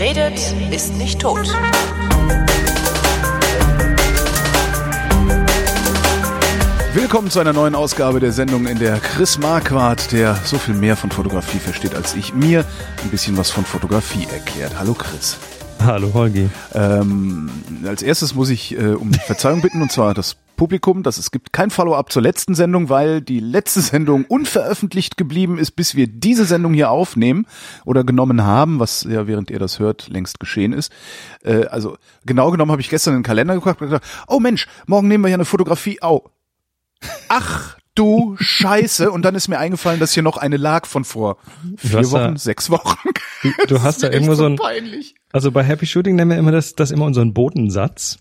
Wer redet, ist nicht tot. Willkommen zu einer neuen Ausgabe der Sendung, in der Chris Marquardt, der so viel mehr von Fotografie versteht als ich, mir ein bisschen was von Fotografie erklärt. Hallo Chris. Hallo Holgi. Ähm, als erstes muss ich äh, um Verzeihung bitten, und zwar das Publikum, dass es gibt kein Follow-up zur letzten Sendung, weil die letzte Sendung unveröffentlicht geblieben ist, bis wir diese Sendung hier aufnehmen oder genommen haben, was ja während ihr das hört längst geschehen ist. Äh, also genau genommen habe ich gestern den Kalender geguckt und gesagt, oh Mensch, morgen nehmen wir ja eine Fotografie. Au. Ach du Scheiße. Und dann ist mir eingefallen, dass hier noch eine lag von vor vier Wochen, da, sechs Wochen. Du, du hast da irgendwo so ein, peinlich. Also bei Happy Shooting nennen wir immer das, das immer unseren Bodensatz.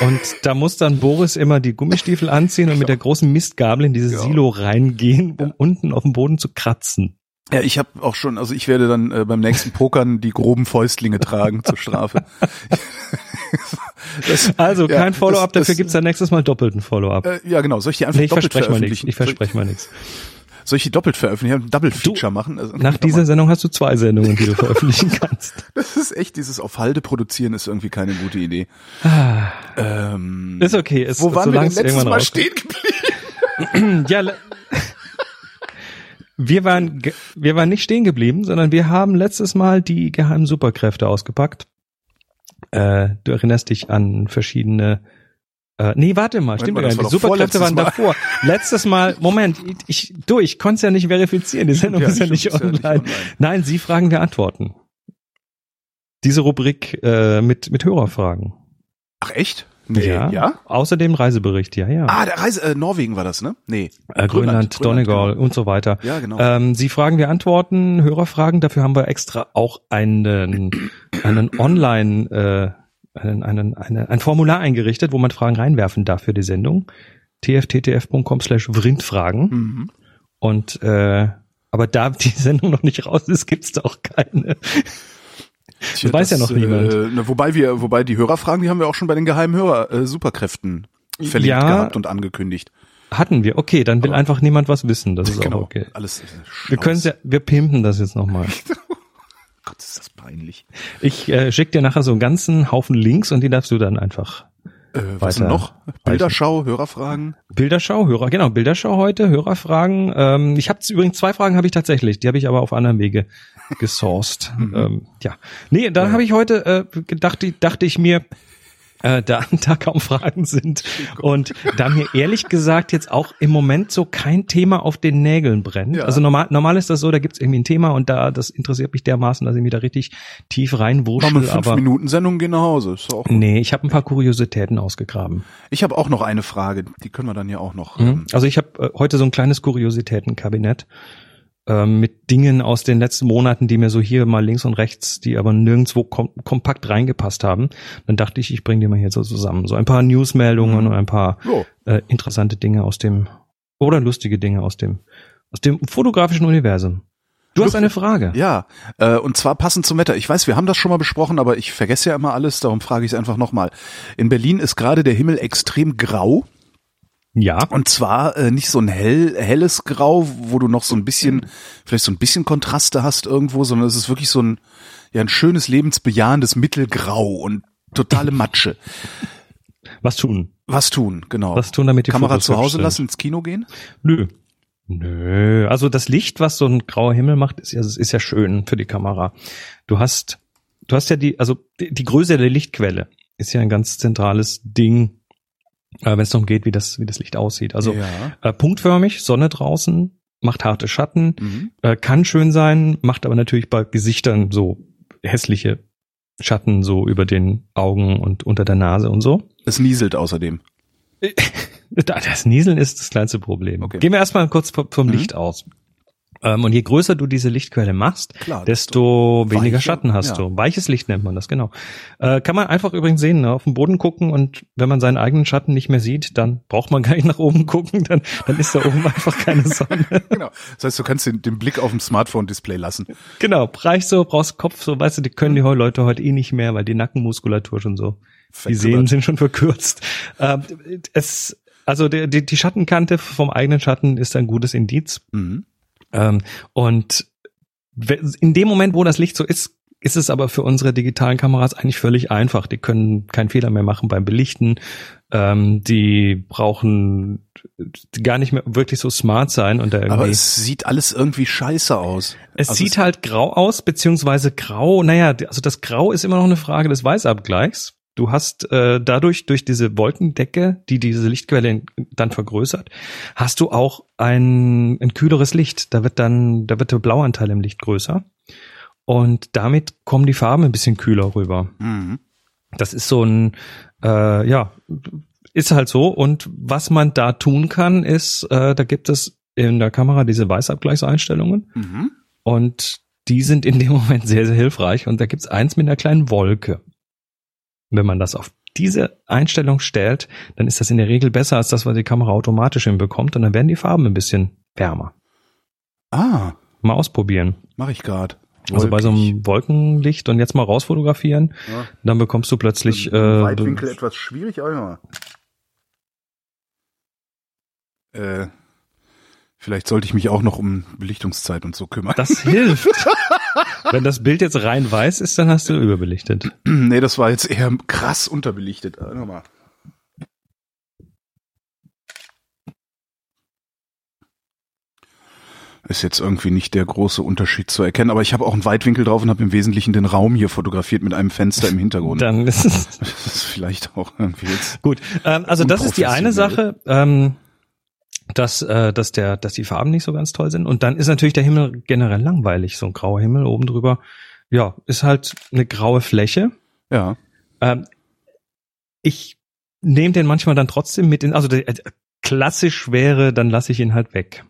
Und da muss dann Boris immer die Gummistiefel anziehen und mit der großen Mistgabel in dieses ja. Silo reingehen, um ja. unten auf dem Boden zu kratzen. Ja, ich habe auch schon, also ich werde dann äh, beim nächsten Pokern die groben Fäustlinge tragen zur Strafe. das, also kein ja, Follow-up, dafür gibt's dann nächstes Mal doppelten Follow-up. Äh, ja, genau. Soll ich die einfach nee, ich doppelt verspreche mal nichts. Ich verspreche mal nichts. Soll ich die doppelt veröffentlichen? Double Feature du, machen? Also, nach dieser Sendung hast du zwei Sendungen, die du veröffentlichen kannst. Das ist echt, dieses auf Halde produzieren ist irgendwie keine gute Idee. Ah, ähm, ist okay. Ist, wo waren wir denn letztes Mal stehen geblieben? ja, wir waren, wir waren nicht stehen geblieben, sondern wir haben letztes Mal die geheimen Superkräfte ausgepackt. Äh, du erinnerst dich an verschiedene äh, nee, warte mal, stimmt gar nicht. Die Superkräfte waren mal. davor. Letztes Mal, Moment, ich, du, ich konnte es ja nicht verifizieren. Die Sendung ja, ist, ja nicht, online. ja nicht online. Nein, Sie fragen, wir antworten. Diese Rubrik äh, mit, mit Hörerfragen. Ach echt? Nee, ja, ja. Außerdem Reisebericht, ja, ja. Ah, der Reise, äh, Norwegen war das, ne? Nee. Äh, Grönland, Grönland, Donegal genau. und so weiter. Ja, genau. Ähm, Sie fragen, wir antworten, Hörerfragen. Dafür haben wir extra auch einen, einen Online, äh, einen, einen, eine, ein Formular eingerichtet, wo man Fragen reinwerfen darf für die Sendung. tfttf.com slash vrindfragen. Mhm. Und äh, aber da die Sendung noch nicht raus ist, gibt's da auch keine. Tja, das weiß das, ja noch niemand. Äh, wobei wir, wobei die Hörerfragen, die haben wir auch schon bei den geheimen Hörer äh, Superkräften verlinkt ja, gehabt und angekündigt. Hatten wir. Okay, dann will Aber einfach niemand was wissen. Das ist genau, auch okay. Alles. Wir können ja, wir pimpen das jetzt nochmal. Gott, ist das peinlich. Ich äh, schick dir nachher so einen ganzen Haufen Links und die darfst du dann einfach äh, was denn noch? Bilderschau, Hörerfragen? Bilderschau, Hörer, genau, Bilderschau heute, Hörerfragen. Ähm, ich habe übrigens zwei Fragen habe ich tatsächlich, die habe ich aber auf anderem Wege gesourced. Mhm. ähm, ja. Nee, dann ja. habe ich heute äh, gedacht, dachte ich mir, äh, da, da kaum Fragen sind. Und da mir ehrlich gesagt jetzt auch im Moment so kein Thema auf den Nägeln brennt. Ja. Also normal, normal ist das so, da gibt's irgendwie ein Thema und da das interessiert mich dermaßen, dass ich mich da richtig tief reinwurschtel. Komm, fünf aber Minuten Sendung gehen nach Hause. Ist auch nee, ich habe ein paar Kuriositäten ausgegraben. Ich habe auch noch eine Frage, die können wir dann ja auch noch. Mhm. Ähm, also ich habe äh, heute so ein kleines Kuriositätenkabinett mit Dingen aus den letzten Monaten, die mir so hier mal links und rechts, die aber nirgendwo kom kompakt reingepasst haben. Dann dachte ich, ich bringe die mal hier so zusammen. So ein paar Newsmeldungen mhm. und ein paar oh. äh, interessante Dinge aus dem oder lustige Dinge aus dem aus dem fotografischen Universum. Du hast eine Frage. Ja, äh, und zwar passend zum Wetter. Ich weiß, wir haben das schon mal besprochen, aber ich vergesse ja immer alles, darum frage ich es einfach nochmal. In Berlin ist gerade der Himmel extrem grau. Ja. Und zwar äh, nicht so ein hell, helles Grau, wo du noch so ein bisschen, vielleicht so ein bisschen Kontraste hast irgendwo, sondern es ist wirklich so ein, ja, ein schönes, lebensbejahendes Mittelgrau und totale Matsche. Was tun? Was tun, genau. Was tun, damit die Kamera Fotos zu Hause lassen, ins Kino gehen? Nö. Nö. Also das Licht, was so ein grauer Himmel macht, ist ja, ist ja schön für die Kamera. Du hast, du hast ja die, also die, die Größe der Lichtquelle ist ja ein ganz zentrales Ding äh, wenn es darum geht, wie das, wie das Licht aussieht. Also ja. äh, punktförmig, Sonne draußen, macht harte Schatten, mhm. äh, kann schön sein, macht aber natürlich bei Gesichtern so hässliche Schatten so über den Augen und unter der Nase und so. Es nieselt außerdem. Das Nieseln ist das kleinste Problem. Okay. Gehen wir erstmal kurz vom mhm. Licht aus. Ähm, und je größer du diese Lichtquelle machst, Klar, desto weniger weiche, Schatten hast ja. du. Weiches Licht nennt man das, genau. Äh, kann man einfach übrigens sehen, ne? auf den Boden gucken und wenn man seinen eigenen Schatten nicht mehr sieht, dann braucht man gar nicht nach oben gucken, dann, dann ist da oben einfach keine Sonne. genau. Das heißt, du kannst den, den Blick auf dem Smartphone-Display lassen. Genau, reicht so, brauchst Kopf, so, weißt du, die können die Leute heute eh nicht mehr, weil die Nackenmuskulatur schon so, die Sehnen sind schon verkürzt. Ähm, es, also die, die, die Schattenkante vom eigenen Schatten ist ein gutes Indiz. Mhm. Ähm, und in dem Moment, wo das Licht so ist, ist es aber für unsere digitalen Kameras eigentlich völlig einfach. Die können keinen Fehler mehr machen beim Belichten. Ähm, die brauchen gar nicht mehr wirklich so smart sein und. Aber es sieht alles irgendwie scheiße aus. Es Also sieht halt grau aus, beziehungsweise grau, naja, also das Grau ist immer noch eine Frage des Weißabgleichs. Du hast äh, dadurch, durch diese Wolkendecke, die diese Lichtquelle dann vergrößert, hast du auch ein, ein kühleres Licht. Da wird dann, da wird der Blauanteil im Licht größer. Und damit kommen die Farben ein bisschen kühler rüber. Mhm. Das ist so ein, äh, ja, ist halt so. Und was man da tun kann, ist, äh, da gibt es in der Kamera diese Weißabgleichseinstellungen. Mhm. Und die sind in dem Moment sehr, sehr hilfreich. Und da gibt's eins mit einer kleinen Wolke. Wenn man das auf diese Einstellung stellt, dann ist das in der Regel besser als das, was die Kamera automatisch hinbekommt. Und dann werden die Farben ein bisschen wärmer. Ah, Mal ausprobieren. mache ich gerade. Also bei so einem Wolkenlicht und jetzt mal rausfotografieren, Ja. dann bekommst du plötzlich äh, Weitwinkel etwas schwierig, aber ja. Äh, vielleicht sollte ich mich auch noch um Belichtungszeit und so kümmern. das hilft. Wenn das Bild jetzt rein weiß ist, dann hast du überbelichtet. nee, das war jetzt eher krass unterbelichtet. Äh, nochmal. Ist jetzt irgendwie nicht der große Unterschied zu erkennen, aber ich habe auch einen Weitwinkel drauf und habe im Wesentlichen den Raum hier fotografiert mit einem Fenster im Hintergrund. Dann ist es Das ist vielleicht auch irgendwie jetzt. gut. Ähm, also das ist die eine Sache, ähm, dass, äh, dass, der, dass die Farben nicht so ganz toll sind. Und dann ist natürlich der Himmel generell langweilig. So ein grauer Himmel oben drüber. Ja, ist halt eine graue Fläche. Ja. Ähm, ich nehme den manchmal dann trotzdem mit in, also der, äh, klassisch wäre, dann lasse ich ihn halt weg.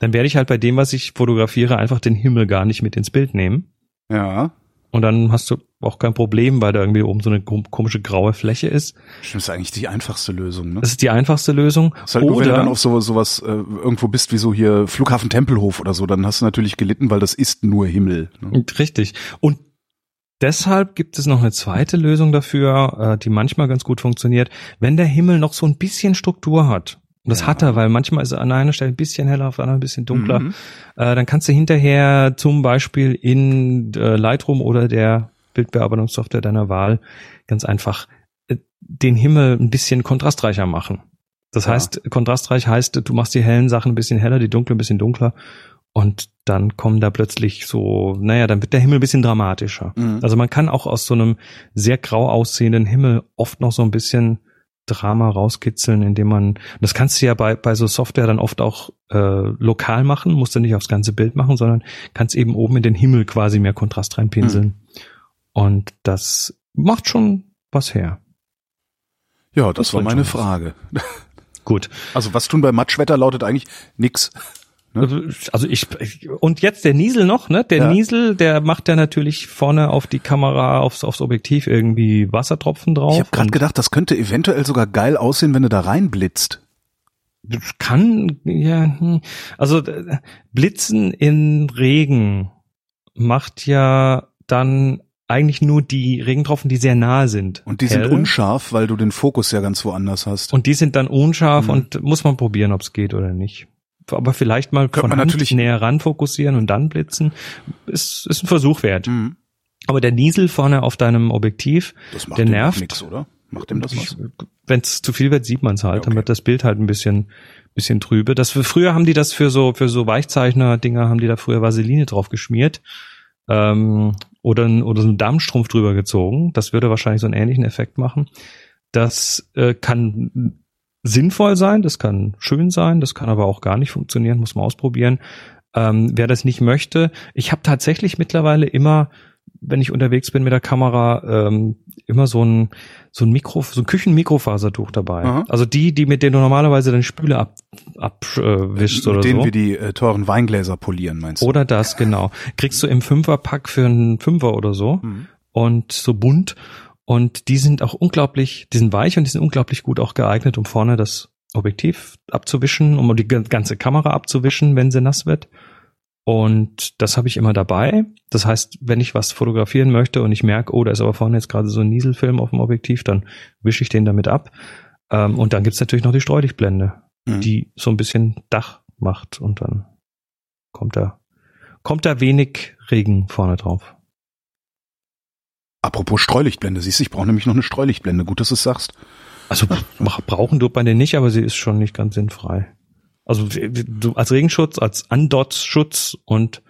Dann werde ich halt bei dem, was ich fotografiere, einfach den Himmel gar nicht mit ins Bild nehmen. Ja. Und dann hast du auch kein Problem, weil da irgendwie oben so eine kom- komische graue Fläche ist. Stimmt, ist eigentlich die einfachste Lösung, ne? Das ist die einfachste Lösung. ist halt nur, wenn du Oder, dann auf so, sowas äh, irgendwo bist, wie so hier Flughafen Tempelhof oder so, dann hast du natürlich gelitten, weil das ist nur Himmel. Ne? richtig. Und deshalb gibt es noch eine zweite Lösung dafür, äh, die manchmal ganz gut funktioniert. Wenn der Himmel noch so ein bisschen Struktur hat, und das Ja. hat er, weil manchmal ist er an einer Stelle ein bisschen heller, auf der anderen ein bisschen dunkler, Mhm. äh, dann kannst du hinterher zum Beispiel in äh, Lightroom oder der Bildbearbeitungssoftware deiner Wahl ganz einfach äh, den Himmel ein bisschen kontrastreicher machen. Das Ja. heißt, kontrastreich heißt, du machst die hellen Sachen ein bisschen heller, die dunklen ein bisschen dunkler und dann kommen da plötzlich so, naja, dann wird der Himmel ein bisschen dramatischer. Mhm. Also man kann auch aus so einem sehr grau aussehenden Himmel oft noch so ein bisschen Drama rauskitzeln, indem man, das kannst du ja bei, bei so Software dann oft auch äh, lokal machen, musst du nicht aufs ganze Bild machen, sondern kannst eben oben in den Himmel quasi mehr Kontrast reinpinseln. Und das macht schon was her. Ja, das, Das war meine. Frage. Gut. Also was tun bei Matschwetter lautet eigentlich nix. Also ich, und jetzt der Niesel noch, ne? Der Ja. Niesel, der macht ja natürlich vorne auf die Kamera, aufs, aufs Objektiv irgendwie Wassertropfen drauf. Ich habe gerade gedacht, das könnte eventuell sogar geil aussehen, wenn du da reinblitzt. kann, ja, hm. also Blitzen in Regen macht ja dann eigentlich nur die Regentropfen, die sehr nahe sind. Und die hell. sind unscharf, weil du den Fokus ja ganz woanders hast. Und die sind dann unscharf Mhm. und muss man probieren, ob es geht oder nicht. Aber vielleicht mal Könnte von man Hand natürlich- näher ran fokussieren und dann blitzen. Ist, ist ein Versuch wert. Mhm. Aber der Niesel vorne auf deinem Objektiv, Das macht Der nervt. nix, oder? Macht dem das was? wenn es zu viel wird, sieht man es halt. Ja, Dann okay. wird das Bild halt ein bisschen, bisschen trübe. Das früher haben die das für so für so Weichzeichner-Dinger haben die da früher Vaseline drauf geschmiert ähm, oder oder so einen Darmstrumpf drüber gezogen. Das würde wahrscheinlich so einen ähnlichen Effekt machen. Das äh, kann sinnvoll sein, das kann schön sein, das kann aber auch gar nicht funktionieren, muss man ausprobieren. Ähm, wer das nicht möchte, ich habe tatsächlich mittlerweile immer, wenn ich unterwegs bin mit der Kamera, ähm, immer so ein so ein Mikro, so ein Küchenmikrofasertuch dabei. Aha. Also die, die mit denen du normalerweise deine Spüle ab, abwischst mit oder denen so. wir die äh, teuren Weingläser polieren, meinst du? Oder das, genau. Kriegst du im Fünferpack für einen Fünfer oder so Mhm. und so bunt. Und die sind auch unglaublich, die sind weich und die sind unglaublich gut auch geeignet, um vorne das Objektiv abzuwischen, um die ganze Kamera abzuwischen, wenn sie nass wird. Und das habe ich immer dabei. Das heißt, wenn ich was fotografieren möchte und ich merke, oh, da ist aber vorne jetzt gerade so ein Nieselfilm auf dem Objektiv, dann wische ich den damit ab. Ähm, und dann gibt's natürlich noch die Streulichtblende, Mhm. die so ein bisschen Dach macht und dann kommt da, kommt da wenig Regen vorne drauf. Apropos Streulichtblende, siehst du, ich brauche nämlich noch eine Streulichtblende. Gut, dass du es sagst. Also bra- brauchen tut man den nicht, aber sie ist schon nicht ganz sinnfrei. Also du als Regenschutz, als Andotsschutz und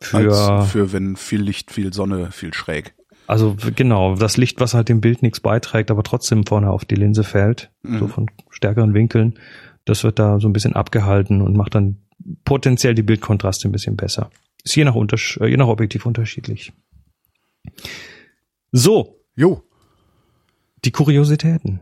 für Als für wenn viel Licht, viel Sonne, viel schräg. also genau das Licht, was halt dem Bild nichts beiträgt, aber trotzdem vorne auf die Linse fällt, so Mhm. von stärkeren Winkeln, das wird da so ein bisschen abgehalten und macht dann potenziell die Bildkontraste ein bisschen besser. Ist je nach Untersch äh, je nach Objektiv unterschiedlich. So, Jo, die Kuriositäten.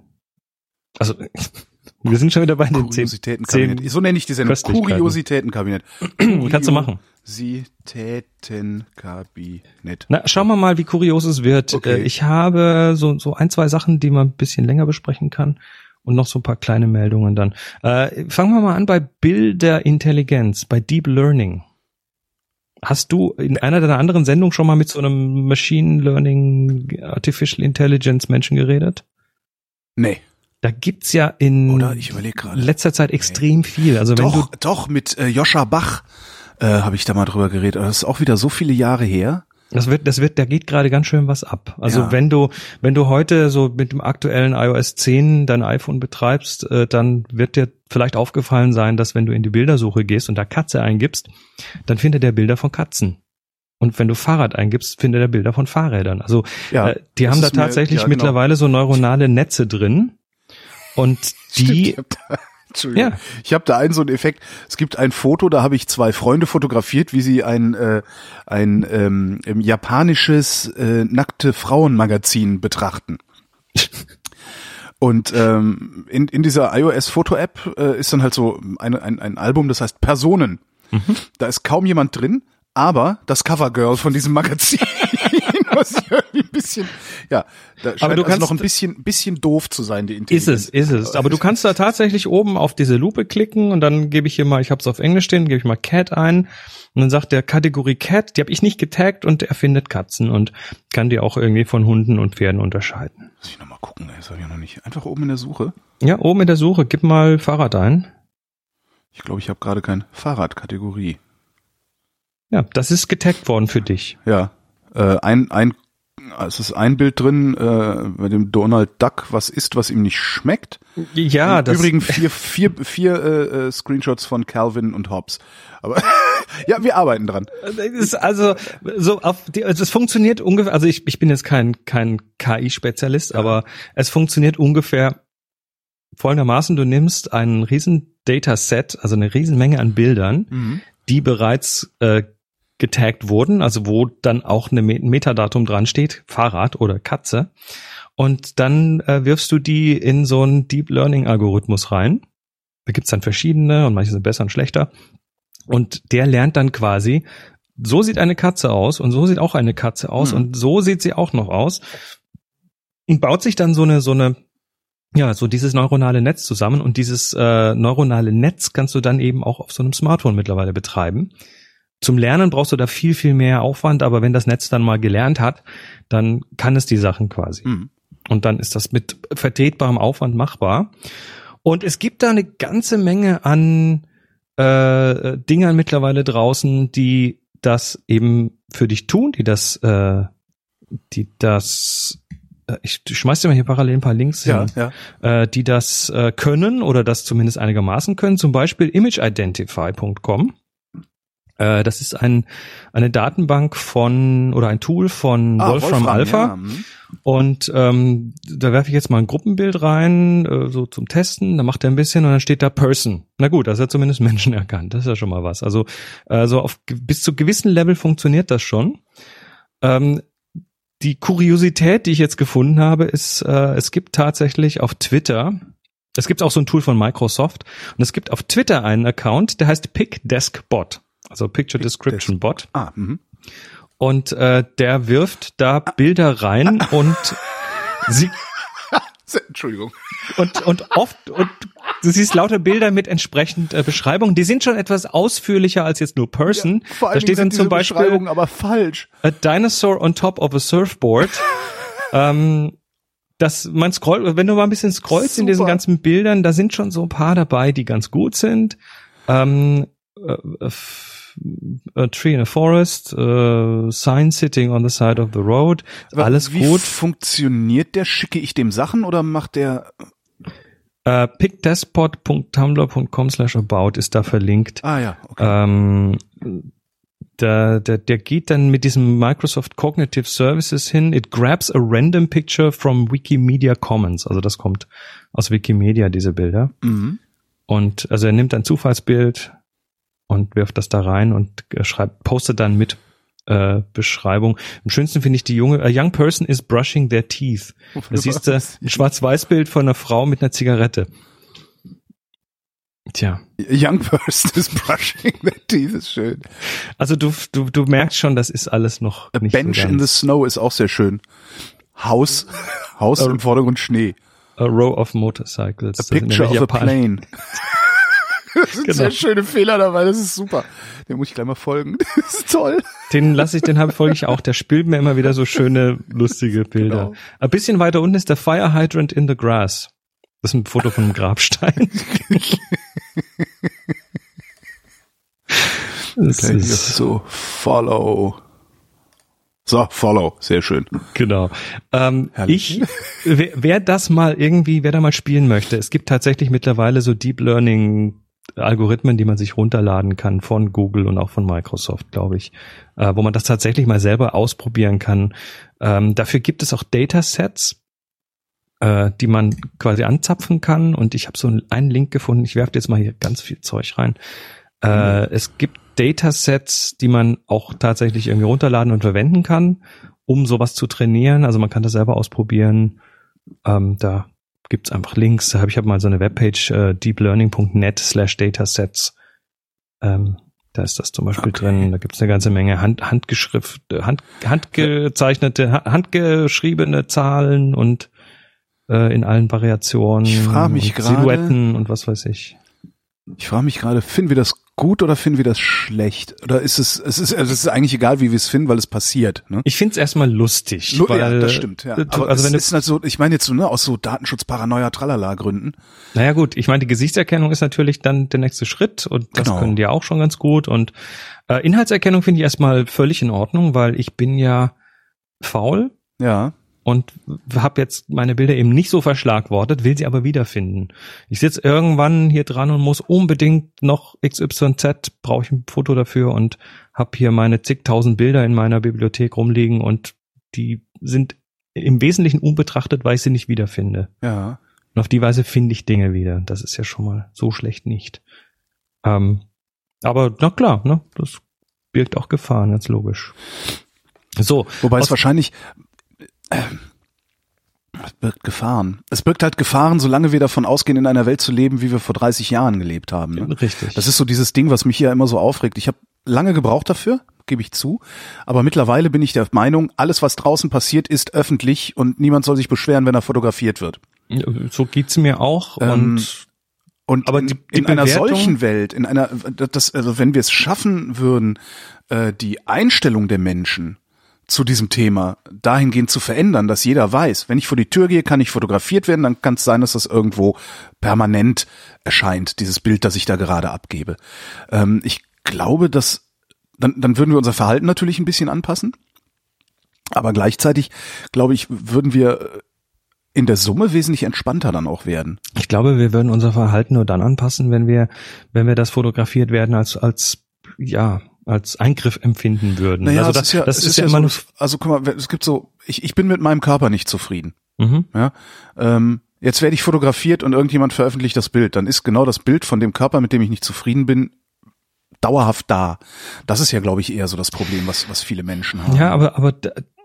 Also wir sind schon wieder bei den. Kuriositätenkabinett. So nenne ich die Sendung. Kuriositätenkabinett. Kannst du machen. Kuriositätenkabinett. Na, schauen wir mal, wie kurios es wird. Okay. Äh, Ich habe so, so ein, zwei Sachen, die man ein bisschen länger besprechen kann und noch so ein paar kleine Meldungen dann. Äh, fangen wir mal an bei Bilderintelligenz, bei Deep Learning. Hast du in einer deiner anderen Sendungen schon mal mit so einem Machine Learning, Artificial Intelligence Menschen geredet? Nee. Da gibt's ja in Oder ich letzter Zeit extrem viel. Also wenn Doch, du doch, mit äh, Joscha Bach äh, habe ich da mal drüber geredet. Das ist auch wieder so viele Jahre her. Das wird, das wird, da geht gerade ganz schön was ab. Also Ja. wenn du, wenn du heute so mit dem aktuellen iOS 10 dein iPhone betreibst, äh, dann wird dir vielleicht aufgefallen sein, dass wenn du in die Bildersuche gehst und da Katze eingibst, dann findet er Bilder von Katzen. Und wenn du Fahrrad eingibst, findet er Bilder von Fahrrädern. Also Ja, äh, die haben da ist mir- tatsächlich ja, genau. mittlerweile so neuronale Netze drin. Und die, Stimmt, Entschuldigung. Ja. Ich habe da einen so einen Effekt. Es gibt ein Foto, da habe ich zwei Freunde fotografiert, wie sie ein äh, ein ähm, japanisches äh, nackte Frauenmagazin betrachten. Und ähm, in, in dieser iOS-Foto-App äh, ist dann halt so eine, ein, ein Album, das heißt Personen. Da ist kaum jemand drin, aber das Covergirl von diesem Magazin, was ich irgendwie ein bisschen, ja, da scheint du also kannst- noch ein bisschen, bisschen doof zu sein, die Ist Intelligenz. es, ist es. Aber du kannst da tatsächlich oben auf diese Lupe klicken und dann gebe ich hier mal, ich habe es auf Englisch stehen, gebe ich mal Cat ein und dann sagt der Kategorie Cat, die habe ich nicht getaggt und er findet Katzen und kann die auch irgendwie von Hunden und Pferden unterscheiden. Muss ich nochmal gucken, das habe ich noch nicht. Einfach oben in der Suche. Ja, oben in der Suche, gib mal Fahrrad ein. Ich glaube, ich habe gerade kein Fahrradkategorie. Ja, das ist getaggt worden für dich. Ja, äh, ein, ein, es ist ein Bild drin, äh, bei dem Donald Duck was isst, was ihm nicht schmeckt. Ja, Im das Übrigen vier, vier, vier äh, äh, Screenshots von Calvin und Hobbes. Aber ja, wir arbeiten dran. Ist also so auf die, also es funktioniert ungefähr, also ich, ich bin jetzt kein kein KI-Spezialist, aber es funktioniert ungefähr folgendermaßen: Du nimmst einen riesen Dataset, also eine riesen Menge an Bildern, die bereits äh, getaggt wurden, also wo dann auch ein Metadatum dran steht, Fahrrad oder Katze, und dann äh, wirfst du die in so einen Deep Learning Algorithmus rein. Da gibt's dann verschiedene und manche sind besser und schlechter. Und der lernt dann quasi, so sieht eine Katze aus und so sieht auch eine Katze aus Hm. und so sieht sie auch noch aus. Und baut sich dann so eine, so eine, ja, so dieses neuronale Netz zusammen und dieses äh, neuronale Netz kannst du dann eben auch auf so einem Smartphone mittlerweile betreiben. Zum Lernen brauchst du da viel, viel mehr Aufwand, aber wenn das Netz dann mal gelernt hat, dann kann es die Sachen quasi. Mhm. Und dann ist das mit vertretbarem Aufwand machbar. Und es gibt da eine ganze Menge an äh, Dingern mittlerweile draußen, die das eben für dich tun, die das, äh, die das, äh, ich schmeiß dir mal hier parallel ein paar Links Ja, hin, ja. äh, die das äh, können oder das zumindest einigermaßen können, zum Beispiel imageidentify.com. Äh, das ist ein, eine Datenbank von oder ein Tool von Ah, Wolfram, Alpha. Ja. mhm. Und ähm, da werfe ich jetzt mal ein Gruppenbild rein, äh, so zum Testen, dann macht er ein bisschen und dann steht da Person. Na gut, das hat zumindest Menschen erkannt, das ist ja schon mal was. Also äh, so auf ge- bis zu gewissen Level funktioniert das schon. Ähm, die Kuriosität, die ich jetzt gefunden habe, ist, äh, es gibt tatsächlich auf Twitter, es gibt auch so ein Tool von Microsoft und es gibt auf Twitter einen Account, der heißt PicDeskBot, also Picture Description Bot. Ah, mhm. Und äh, der wirft da Bilder rein und sie Entschuldigung. und und oft und du siehst lauter Bilder mit entsprechend äh, Beschreibungen. Die sind schon etwas ausführlicher als jetzt nur Person. Vor da allem steht dann zum Beispiel aber falsch. a dinosaur on top of a surfboard. ähm, das man scroll, wenn du mal ein bisschen scrollst in diesen Super. ganzen Bildern, da sind schon so ein paar dabei, die ganz gut sind. Ähm, äh, f- a tree in a forest, uh, sign sitting on the side of the road, Aber alles wie gut. funktioniert der? Schicke ich dem Sachen oder macht der? Uh, pickdespot.tumblr.com slash about ist da verlinkt. Ah ja, okay. Ähm, der, der, der geht dann mit diesem Microsoft Cognitive Services hin. It grabs a random picture from Wikimedia Commons. Also das kommt aus Wikimedia, diese Bilder. Mhm. Und also er nimmt ein Zufallsbild und wirft das da rein und äh, schreibt, postet dann mit äh, Beschreibung. Am schönsten finde ich die junge, a young person is brushing their teeth. Das siehst du, ein Schwarz-Weiß-Bild von einer Frau mit einer Zigarette. Tja, Young person is brushing their teeth ist schön. also du, du, du merkst schon, das ist alles noch A nicht bench so in the snow ist auch sehr schön. Haus, Haus Ähm, im Vordergrund Schnee. A row of motorcycles. A Das picture of nämlich a plane. Das sind Genau. sehr schöne Fehler dabei, das ist super. Dem muss ich gleich mal folgen. Das ist toll. Den lasse ich, den habe folge ich auch. Der spielt mir immer wieder so schöne, lustige Bilder. Genau. Ein bisschen weiter unten ist der Fire Hydrant in the Grass. Das ist ein Foto von einem Grabstein. das Okay, ist, so, follow. So, follow. Sehr schön. genau. Ähm, Herrlich. ich, wer, wer das mal irgendwie, wer da mal spielen möchte, es gibt tatsächlich mittlerweile so Deep Learning Algorithmen, die man sich runterladen kann von Google und auch von Microsoft, glaube ich, äh, wo man das tatsächlich mal selber ausprobieren kann. Ähm, dafür gibt es auch Datasets, äh, die man quasi anzapfen kann. Und ich habe so einen Link gefunden. Ich werfe jetzt mal hier ganz viel Zeug rein. Äh, es gibt Datasets, die man auch tatsächlich irgendwie runterladen und verwenden kann, um sowas zu trainieren. Also man kann das selber ausprobieren. Ähm, da gibt's einfach Links. Da hab, ich habe mal so eine Webpage äh, deeplearning.net slash datasets. Ähm, da ist das zum Beispiel Okay. drin. Da gibt's eine ganze Menge Hand, Handgeschrift, Hand, handgezeichnete, ha- handgeschriebene Zahlen und äh, in allen Variationen. Ich frag mich gerade- Silhouetten und was weiß ich. Ich frage mich gerade, finden wir das gut oder finden wir das schlecht? Oder ist es, es ist, also es ist eigentlich egal, wie wir es finden, weil es passiert. Ne? Ich find's erstmal lustig. Lu- weil, ja, das stimmt, ja. Aber also es wenn du, ist halt so, ich meine jetzt so, ne, aus so Datenschutzparanoia tralala Gründen. naja gut, ich meine, die Gesichtserkennung ist natürlich dann der nächste Schritt und das Genau. können die auch schon ganz gut. Und äh, Inhaltserkennung finde ich erstmal völlig in Ordnung, weil ich bin ja faul Ja. Und habe jetzt meine Bilder eben nicht so verschlagwortet, will sie aber wiederfinden. Ich sitze irgendwann hier dran und muss unbedingt noch XYZ, brauche ich ein Foto dafür und habe hier meine zigtausend Bilder in meiner Bibliothek rumliegen und die sind im Wesentlichen unbetrachtet, weil ich sie nicht wiederfinde. Ja. Und auf die Weise finde ich Dinge wieder. Das ist ja schon mal so schlecht nicht. Ähm, aber na klar, ne, das birgt auch Gefahren, ganz logisch. So, Wobei es wahrscheinlich es birgt Gefahren. Es birgt halt Gefahren, solange wir davon ausgehen, in einer Welt zu leben, wie wir vor 30 Jahren gelebt haben. Ne? richtig. Das ist so dieses Ding, was mich hier immer so aufregt. Ich habe lange gebraucht dafür, gebe ich zu. Aber mittlerweile bin ich der Meinung, alles, was draußen passiert, ist öffentlich und niemand soll sich beschweren, wenn er fotografiert wird. So geht's mir auch Ähm, und Und Aber in, die- die in einer solchen Welt, in einer, das, also wenn wir es schaffen würden, äh, die Einstellung der Menschen zu diesem Thema dahingehend zu verändern, dass jeder weiß, wenn ich vor die Tür gehe, kann ich fotografiert werden, dann kann es sein, dass das irgendwo permanent erscheint, dieses Bild, das ich da gerade abgebe. Ähm, ich glaube, dass dann, dann würden wir unser Verhalten natürlich ein bisschen anpassen, aber gleichzeitig, glaube ich, würden wir in der Summe wesentlich entspannter dann auch werden. ich glaube, wir würden unser Verhalten nur dann anpassen, wenn wir, wenn wir das fotografiert werden als, als, ja, als Eingriff empfinden würden. Naja, also das, ist ja, das ist, ja immer so, also guck mal, es gibt so, ich, ich bin mit meinem Körper nicht zufrieden. nur, mhm. Ja, ähm, jetzt werde ich fotografiert und irgendjemand veröffentlicht das Bild. Dann ist genau das Bild von dem Körper, mit dem ich nicht zufrieden bin, dauerhaft da. Das ist ja, glaube ich, eher so das Problem, was, was viele Menschen haben. Ja, aber, aber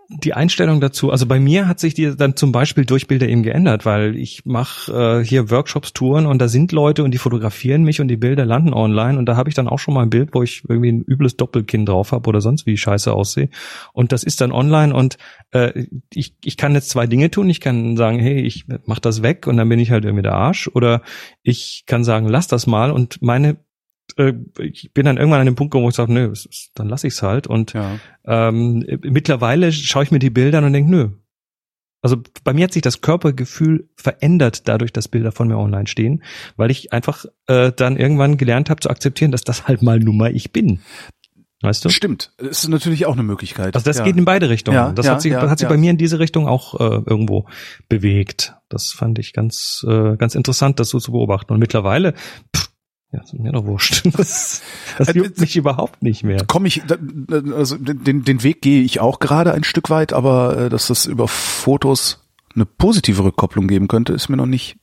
die Einstellung dazu, also bei mir hat sich die dann zum Beispiel durch Bilder eben geändert, weil ich mache äh, hier Workshops, Touren und da sind Leute und die fotografieren mich und die Bilder landen online und da habe ich dann auch schon mal ein Bild, wo ich irgendwie ein übles Doppelkinn drauf habe oder sonst wie ich scheiße aussehe und das ist dann online und äh, ich, ich kann jetzt zwei Dinge tun. Ich kann sagen, hey, ich mach das weg und dann bin ich halt irgendwie der Arsch oder ich kann sagen, lass das mal und meine äh, ich bin dann irgendwann an dem Punkt gekommen, wo ich sage, nö, dann lass ich's halt und Ja. ähm, mittlerweile schaue ich mir die Bilder an und denke, nö. Also bei mir hat sich das Körpergefühl verändert, dadurch, dass Bilder von mir online stehen, weil ich einfach äh, dann irgendwann gelernt habe zu akzeptieren, dass das halt mal nun mal ich bin. Weißt du? Stimmt. Das ist natürlich auch eine Möglichkeit. Also das ja. geht in beide Richtungen. Ja, das ja, hat sich, ja, hat sich bei mir in diese Richtung auch äh, irgendwo bewegt. Das fand ich ganz, äh, ganz interessant, das so zu beobachten. Und mittlerweile, pff, ja, ist mir doch wurscht. Das, das Äh, juckt mich überhaupt nicht mehr. Komme ich, da- also den, den Weg gehe ich auch gerade ein Stück weit, aber äh, dass das über Fotos eine positive Rückkopplung geben könnte, ist mir noch nicht.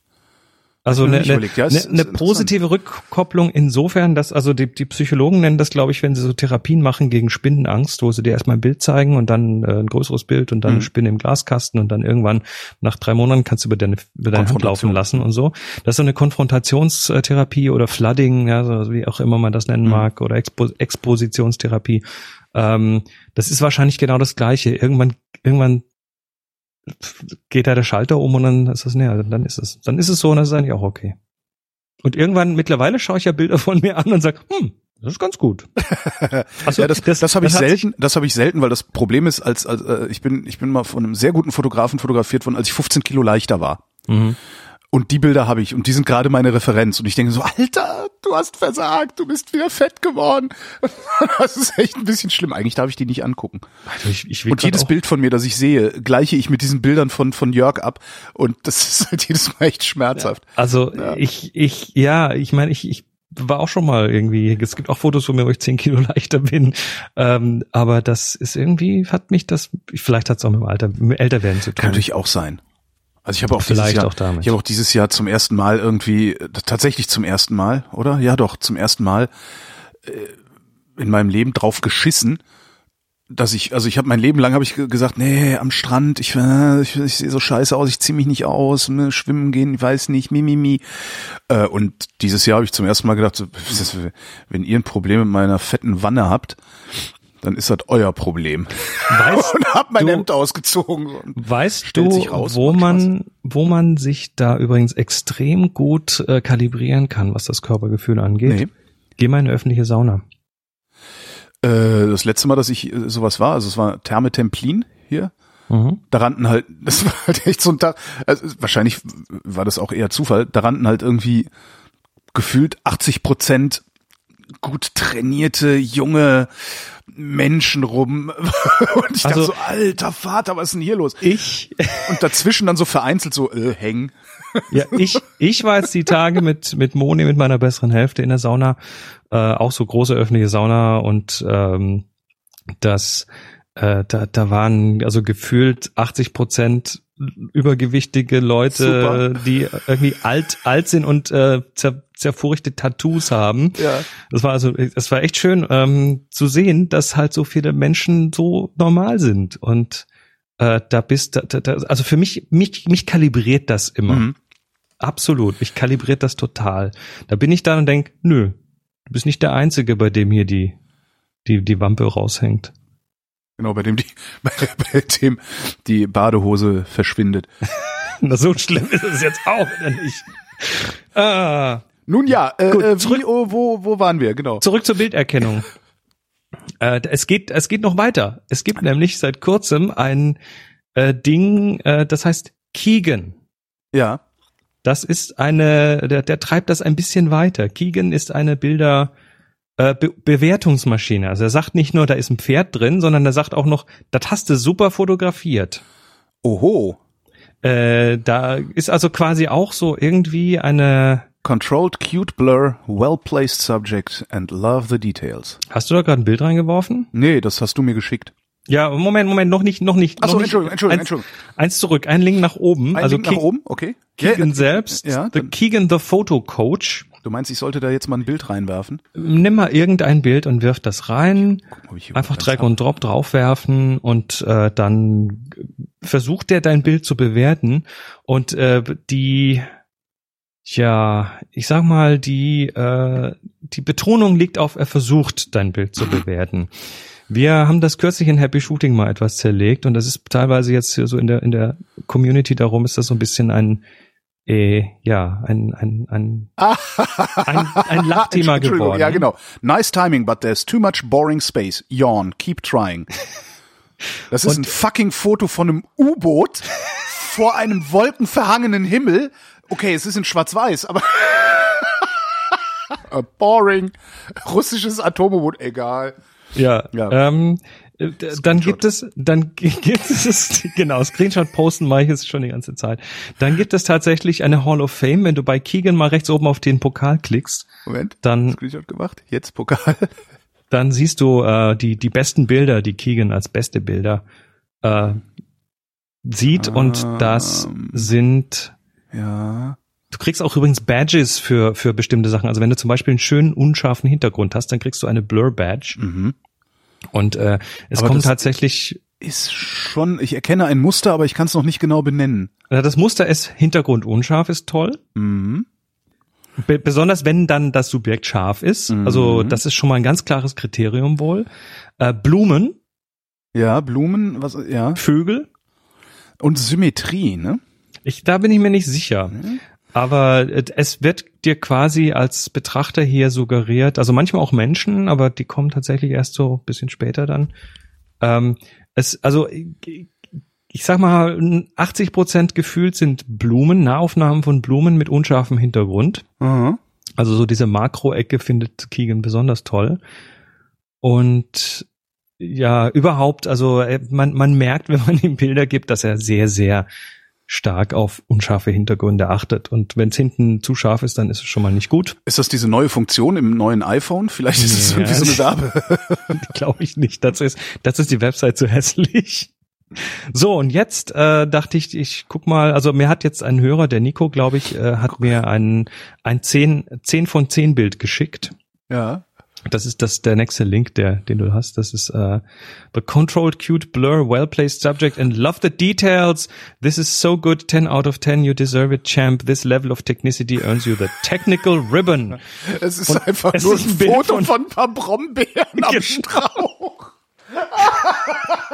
Also eine, eine. Ja, eine, eine positive Rückkopplung insofern, dass also die, die Psychologen nennen das, glaube ich, wenn sie so Therapien machen gegen Spinnenangst, wo sie dir erstmal ein Bild zeigen und dann äh, ein größeres Bild und dann Mhm. eine Spinne im Glaskasten und dann irgendwann nach drei Monaten kannst du über deine über deine Hand laufen lassen und so. Das ist so eine Konfrontationstherapie oder Flooding, ja, so wie auch immer man das nennen Mhm. mag, oder Expo Expositionstherapie. Ähm, das ist wahrscheinlich genau das Gleiche. Irgendwann, irgendwann geht da der Schalter um und dann ist das näher. Dann ist es, dann ist es so und das ist eigentlich auch okay. Und irgendwann, mittlerweile schaue ich ja Bilder von mir an und sage, hm, das ist ganz gut. Also, ja, das, das, habe ich selten, das habe ich selten, weil das Problem ist, als, als äh, ich bin, ich bin mal von einem sehr guten Fotografen fotografiert worden, als ich 15 Kilo leichter war. Mhm. Und die Bilder habe ich und die sind gerade meine Referenz. Und ich denke so, Alter, du hast versagt, du bist wieder fett geworden. Das ist echt ein bisschen schlimm. Eigentlich darf ich die nicht angucken. Also ich, ich Und jedes Bild von mir, das ich sehe, gleiche ich mit diesen Bildern von, von Jörg ab. Und das ist halt jedes Mal echt schmerzhaft. Also Ja. ich, ich, ja, ich meine, ich, ich war auch schon mal irgendwie, es gibt auch Fotos von mir, wo ich zehn Kilo leichter bin. Ähm, aber das ist irgendwie, hat mich das, vielleicht hat es auch mit dem Alter, mit dem Älterwerden zu tun. Kann natürlich auch sein. Also ich habe auch Vielleicht dieses Jahr, auch damit. ich habe auch dieses Jahr zum ersten Mal irgendwie, äh, tatsächlich zum ersten Mal, oder? Ja doch, zum ersten Mal äh, in meinem Leben drauf geschissen, dass ich, also ich habe mein Leben lang habe ich ge- gesagt, nee, am Strand, ich, äh, ich, ich sehe so scheiße aus, ich zieh mich nicht aus, ne, schwimmen gehen, ich weiß nicht, mi, mi, mi. Äh, und dieses Jahr habe ich zum ersten Mal gedacht, so, wenn ihr ein Problem mit meiner fetten Wanne habt, dann ist das euer Problem. Weißt, Und hab mein Du- Hemd ausgezogen. Weißt du, raus, wo man, wo man sich da übrigens extrem gut äh, kalibrieren kann, was das Körpergefühl angeht? Nee. Geh mal in eine öffentliche Sauna. Äh, das letzte Mal, dass ich äh, sowas war, also es war Therme Templin hier, Mhm. da rannten halt, das war halt echt so ein Tag, also wahrscheinlich war das auch eher Zufall, da rannten halt irgendwie gefühlt 80 Prozent gut trainierte, junge Menschen rum. Und ich Also- dachte so, alter Vater, was ist denn hier los? Ich, Und dazwischen dann so vereinzelt so, äh, hängen. Ja, ich, ich war jetzt die Tage mit, mit Moni, mit meiner besseren Hälfte in der Sauna, äh, auch so große öffentliche Sauna und ähm, das, äh, da, da waren also gefühlt 80 Prozent übergewichtige Leute, Super. die irgendwie alt, alt sind und äh, zer, zerfurchte Tattoos haben. Ja. Das war also, es war echt schön ähm, zu sehen, dass halt so viele Menschen so normal sind und äh, da bist, da, da, also für mich, mich, mich kalibriert das immer. Mhm. Absolut, mich kalibriert das total. Da bin ich da und denk, nö, du bist nicht der Einzige, bei dem hier die, die, die Wampe raushängt. Genau, bei dem die, bei, bei dem die Badehose verschwindet. Na, so schlimm ist es jetzt auch wieder nicht. Ah, Nun ja, äh, Gut, äh, wie, zurück- oh, wo, wo waren wir? Genau. zurück zur Bilderkennung. Äh, es geht, es geht noch weiter. Es gibt nämlich seit kurzem ein äh, Ding, äh, das heißt Keegan. Ja. Das ist eine, der, der treibt das ein bisschen weiter. Keegan ist eine Bilder äh, Be Bewertungsmaschine. Also er sagt nicht nur, da ist ein Pferd drin, sondern er sagt auch noch, das hast du super fotografiert. Oho. Äh, da ist also quasi auch so irgendwie eine. Controlled cute blur, well placed subject and love the details. Hast du da gerade ein Bild reingeworfen? Nee, das hast du mir geschickt. Ja, Moment, Moment, noch nicht, noch nicht. Achso. Entschuldigung, Entschuldigung, eins, Entschuldigung. Eins zurück, ein Link nach oben. Ein also Link nach Ke- oben, okay. Keegan Ja, selbst, ja, the Keegan the Photo Coach. Du meinst, ich sollte da jetzt mal ein Bild reinwerfen? Nimm mal irgendein Bild und wirf das rein. Guck Einfach Drag hab. und Drop draufwerfen und äh, dann versucht er dein Bild zu bewerten und äh, die ja, ich sag mal, die äh, die Betonung liegt auf, er versucht dein Bild zu bewerten. Wir haben das kürzlich in Happy Shooting mal etwas zerlegt und das ist teilweise jetzt hier so in der in der Community darum ist das so ein bisschen ein äh, ja ein ein ein ein, ein Lachthema geworden. Ja, genau. Nice timing, but there's too much boring space. Yawn. Keep trying. Das ist Und- ein fucking Foto von einem U-Boot vor einem wolkenverhangenen Himmel. Okay, es ist in schwarz-weiß, aber boring. Russisches Atom-U-Boot, egal. Ja, Ja. Ähm, äh, dann gibt es, dann gi- gibt es, genau, Screenshot posten mache ich es schon die ganze Zeit. Dann gibt es tatsächlich eine Hall of Fame, wenn du bei Keegan mal rechts oben auf den Pokal klickst, Moment. dann, Screenshot gemacht. Jetzt Pokal. dann siehst du äh, die, die besten Bilder, die Keegan als beste Bilder äh, sieht und das Ähm. sind Ja. Du kriegst auch übrigens Badges für, für bestimmte Sachen. Also wenn du zum Beispiel einen schönen, unscharfen Hintergrund hast, dann kriegst du eine Blur-Badge. Mhm. Und äh, es Aber kommt tatsächlich, Ist schon, ich erkenne ein Muster, aber ich kann es noch nicht genau benennen. das Muster ist Hintergrund unscharf, ist toll. Mhm. Be besonders wenn dann das Subjekt scharf ist. Mhm. Also das ist schon mal ein ganz klares Kriterium wohl. Äh, Blumen, Ja, Blumen, was, ja. Vögel. Und Symmetrie, ne? Ich, da bin ich mir nicht sicher. Mhm. Aber es wird dir quasi als Betrachter hier suggeriert, also manchmal auch Menschen, aber die kommen tatsächlich erst so ein bisschen später dann. Ähm, es, also ich, sag mal, 80 Prozent gefühlt sind Blumen, Nahaufnahmen von Blumen mit unscharfem Hintergrund. Aha. Also so diese Makroecke findet Keegan besonders toll. Und ja, überhaupt, also äh, man, man merkt, wenn man ihm Bilder gibt, dass er sehr, sehr stark auf unscharfe Hintergründe achtet. Und wenn es hinten zu scharf ist, dann ist es schon mal nicht gut. Ist das diese neue Funktion im neuen iPhone? Vielleicht ist es Ja. irgendwie so eine Werbe. Glaube ich nicht. Dazu ist, dazu ist die Website zu hässlich. So, und jetzt äh, dachte ich, ich guck mal, also mir hat jetzt ein Hörer, der Nico, glaube ich, äh, hat mir ein, ein 10, 10 von 10 Bild geschickt. ja. Das ist das der nächste Link, der den du hast. Das ist äh, the controlled cute blur, well placed subject and love the details. This is so good, 10 out of 10. You deserve it, champ. This level of technicity earns you the technical ribbon. Es ist Und einfach es nur ist ein ein Bild Foto von- von, ein paar Brombeeren am Genau. Strauch.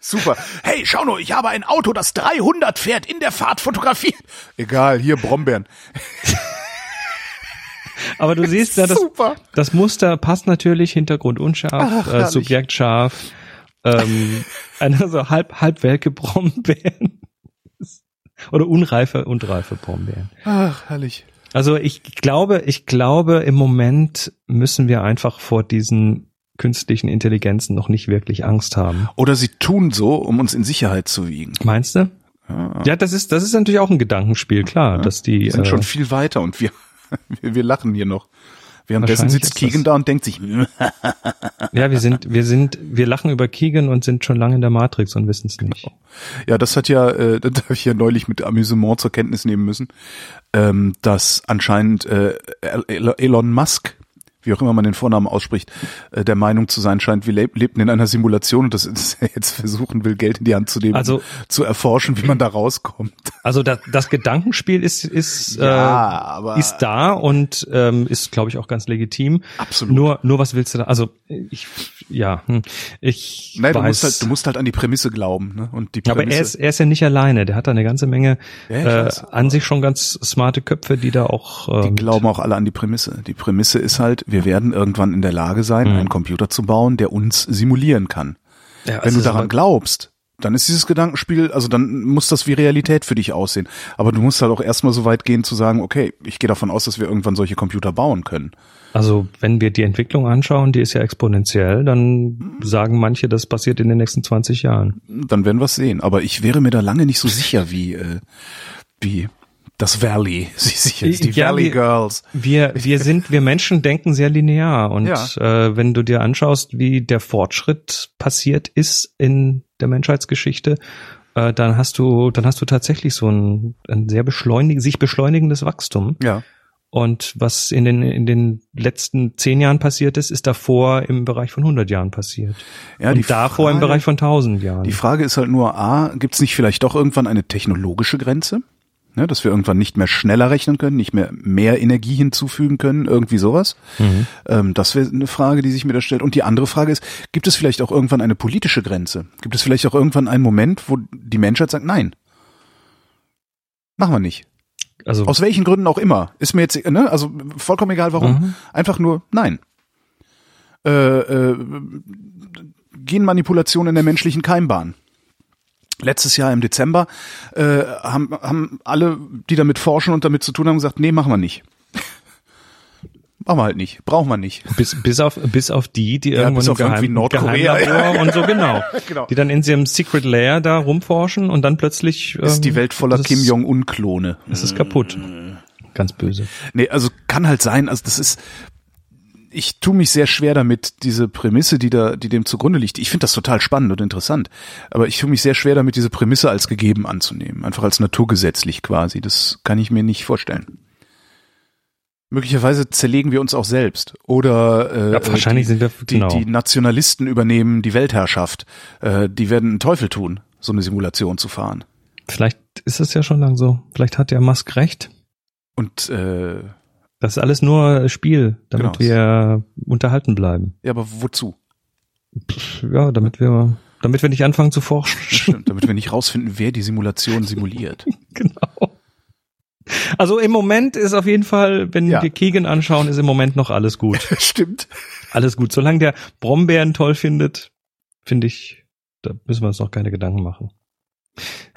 Super. Hey, schau nur, ich habe ein Auto, das 300 fährt, in der Fahrt fotografiert. Egal, hier Brombeeren. Aber du siehst ja, das, das Muster passt natürlich, Hintergrund unscharf, Ach, äh. Subjekt scharf, ähm, eine so halb, halb welke Brombeeren. Oder unreife und reife Brombeeren. Ach, herrlich. Also ich glaube, ich glaube, im Moment müssen wir einfach vor diesen künstlichen Intelligenzen noch nicht wirklich Angst haben. Oder sie tun so, um uns in Sicherheit zu wiegen. Meinst du? Ja, das ist, das ist natürlich auch ein Gedankenspiel, klar, dass die, Wir sind äh, schon viel weiter und wir, wir, wir lachen hier noch. Währenddessen sitzt Keegan da und denkt sich, ja, wir sind, wir sind, wir lachen über Keegan und sind schon lange in der Matrix und wissen es nicht. Ja, das hat ja, äh, das habe ich ja neulich mit Amüsement zur Kenntnis nehmen müssen, ähm, dass anscheinend äh, El- Elon Musk, wie auch immer man den Vornamen ausspricht, äh, der Meinung zu sein scheint, wir leb lebten in einer Simulation und dass dass er jetzt versuchen will, Geld in die Hand zu nehmen, Also- zu erforschen, wie man da rauskommt. Also das, das Gedankenspiel ist, ist, Ja, äh, ist da und ähm, ist, glaube ich, auch ganz legitim. Absolut. Nur, nur was willst du da? Also ich, ja, hm, ich Nein, du weiß. musst halt, du musst halt an die Prämisse glauben, ne? Und die Prämisse. aber er ist, er ist ja nicht alleine. Der hat da eine ganze Menge Ja, äh, an sich schon ganz smarte Köpfe, die da auch. Äh, Die mit- glauben auch alle an die Prämisse. Die Prämisse ist halt, wir werden irgendwann in der Lage sein, Mhm. einen Computer zu bauen, der uns simulieren kann. Ja, Wenn du daran glaubst, dann ist dieses Gedankenspiel, also dann muss das wie Realität für dich aussehen. Aber du musst halt auch erstmal so weit gehen zu sagen, okay, ich gehe davon aus, dass wir irgendwann solche Computer bauen können. Also wenn wir die Entwicklung anschauen, die ist ja exponentiell, dann sagen manche, das passiert in den nächsten 20 Jahren. Dann werden wir es sehen. Aber ich wäre mir da lange nicht so sicher, wie, äh, wie das Valley sich sicher ist. Die Ja, Valley wir- Girls. Wir, wir sind, wir Menschen denken sehr linear und Ja. äh, wenn du dir anschaust, wie der Fortschritt passiert ist in der Menschheitsgeschichte, äh, dann hast du, dann hast du tatsächlich so ein, ein sehr beschleunig, sich beschleunigendes Wachstum. Ja. Und was in den, in den letzten zehn Jahren passiert ist, ist davor im Bereich von 100 Jahren passiert. Ja, und die davor im Frage- Bereich von 1000 Jahren. Die Frage ist halt nur, A, gibt es nicht vielleicht doch irgendwann eine technologische Grenze? Ne, dass wir irgendwann nicht mehr schneller rechnen können, nicht mehr mehr Energie hinzufügen können, irgendwie sowas. Mhm. Ähm, das wäre eine Frage, die sich mir da stellt. Und die andere Frage ist, gibt es vielleicht auch irgendwann eine politische Grenze? Gibt es vielleicht auch irgendwann einen Moment, wo die Menschheit sagt, nein, machen wir nicht. also, Aus welchen Gründen auch immer. Ist mir jetzt, ne, also vollkommen egal warum. Mhm. Einfach nur nein. Äh, äh, Genmanipulation in der menschlichen Keimbahn. Letztes Jahr im Dezember äh, haben, haben alle, die damit forschen und damit zu tun haben, gesagt, nee, machen wir nicht. Machen wir halt nicht. Brauchen wir nicht. Bis, bis auf, bis auf die, die Ja, irgendwo auf irgendwie Nordkorea. Geheimlabor und so, genau. Genau. Die dann in ihrem Secret Layer da rumforschen und dann plötzlich, ähm, Ist die Welt voller Kim ist- Jong-un-Klone. Es ist kaputt. Ganz böse. Nee, also kann halt sein, also das ist, ich tue mich sehr schwer damit, diese Prämisse, die da, die dem zugrunde liegt. Ich finde das total spannend und interessant, aber ich tue mich sehr schwer damit, diese Prämisse als gegeben anzunehmen, einfach als naturgesetzlich quasi. Das kann ich mir nicht vorstellen. Möglicherweise zerlegen wir uns auch selbst oder äh, Ja, wahrscheinlich die, sind wir, die, genau. die Nationalisten übernehmen die Weltherrschaft. Äh, die werden einen Teufel tun, so eine Simulation zu fahren. Vielleicht ist es ja schon lang so. Vielleicht hat der Musk recht. Und äh, Das ist alles nur Spiel, damit Genau. wir unterhalten bleiben. ja, aber wozu? Ja, damit wir, damit wir nicht anfangen zu forschen. Stimmt, damit wir nicht rausfinden, wer die Simulation simuliert. genau. Also im Moment ist auf jeden Fall, wenn Ja. wir Keegan anschauen, ist im Moment noch alles gut. Stimmt. Alles gut. Solange der Brombeeren toll findet, finde ich, da müssen wir uns noch keine Gedanken machen.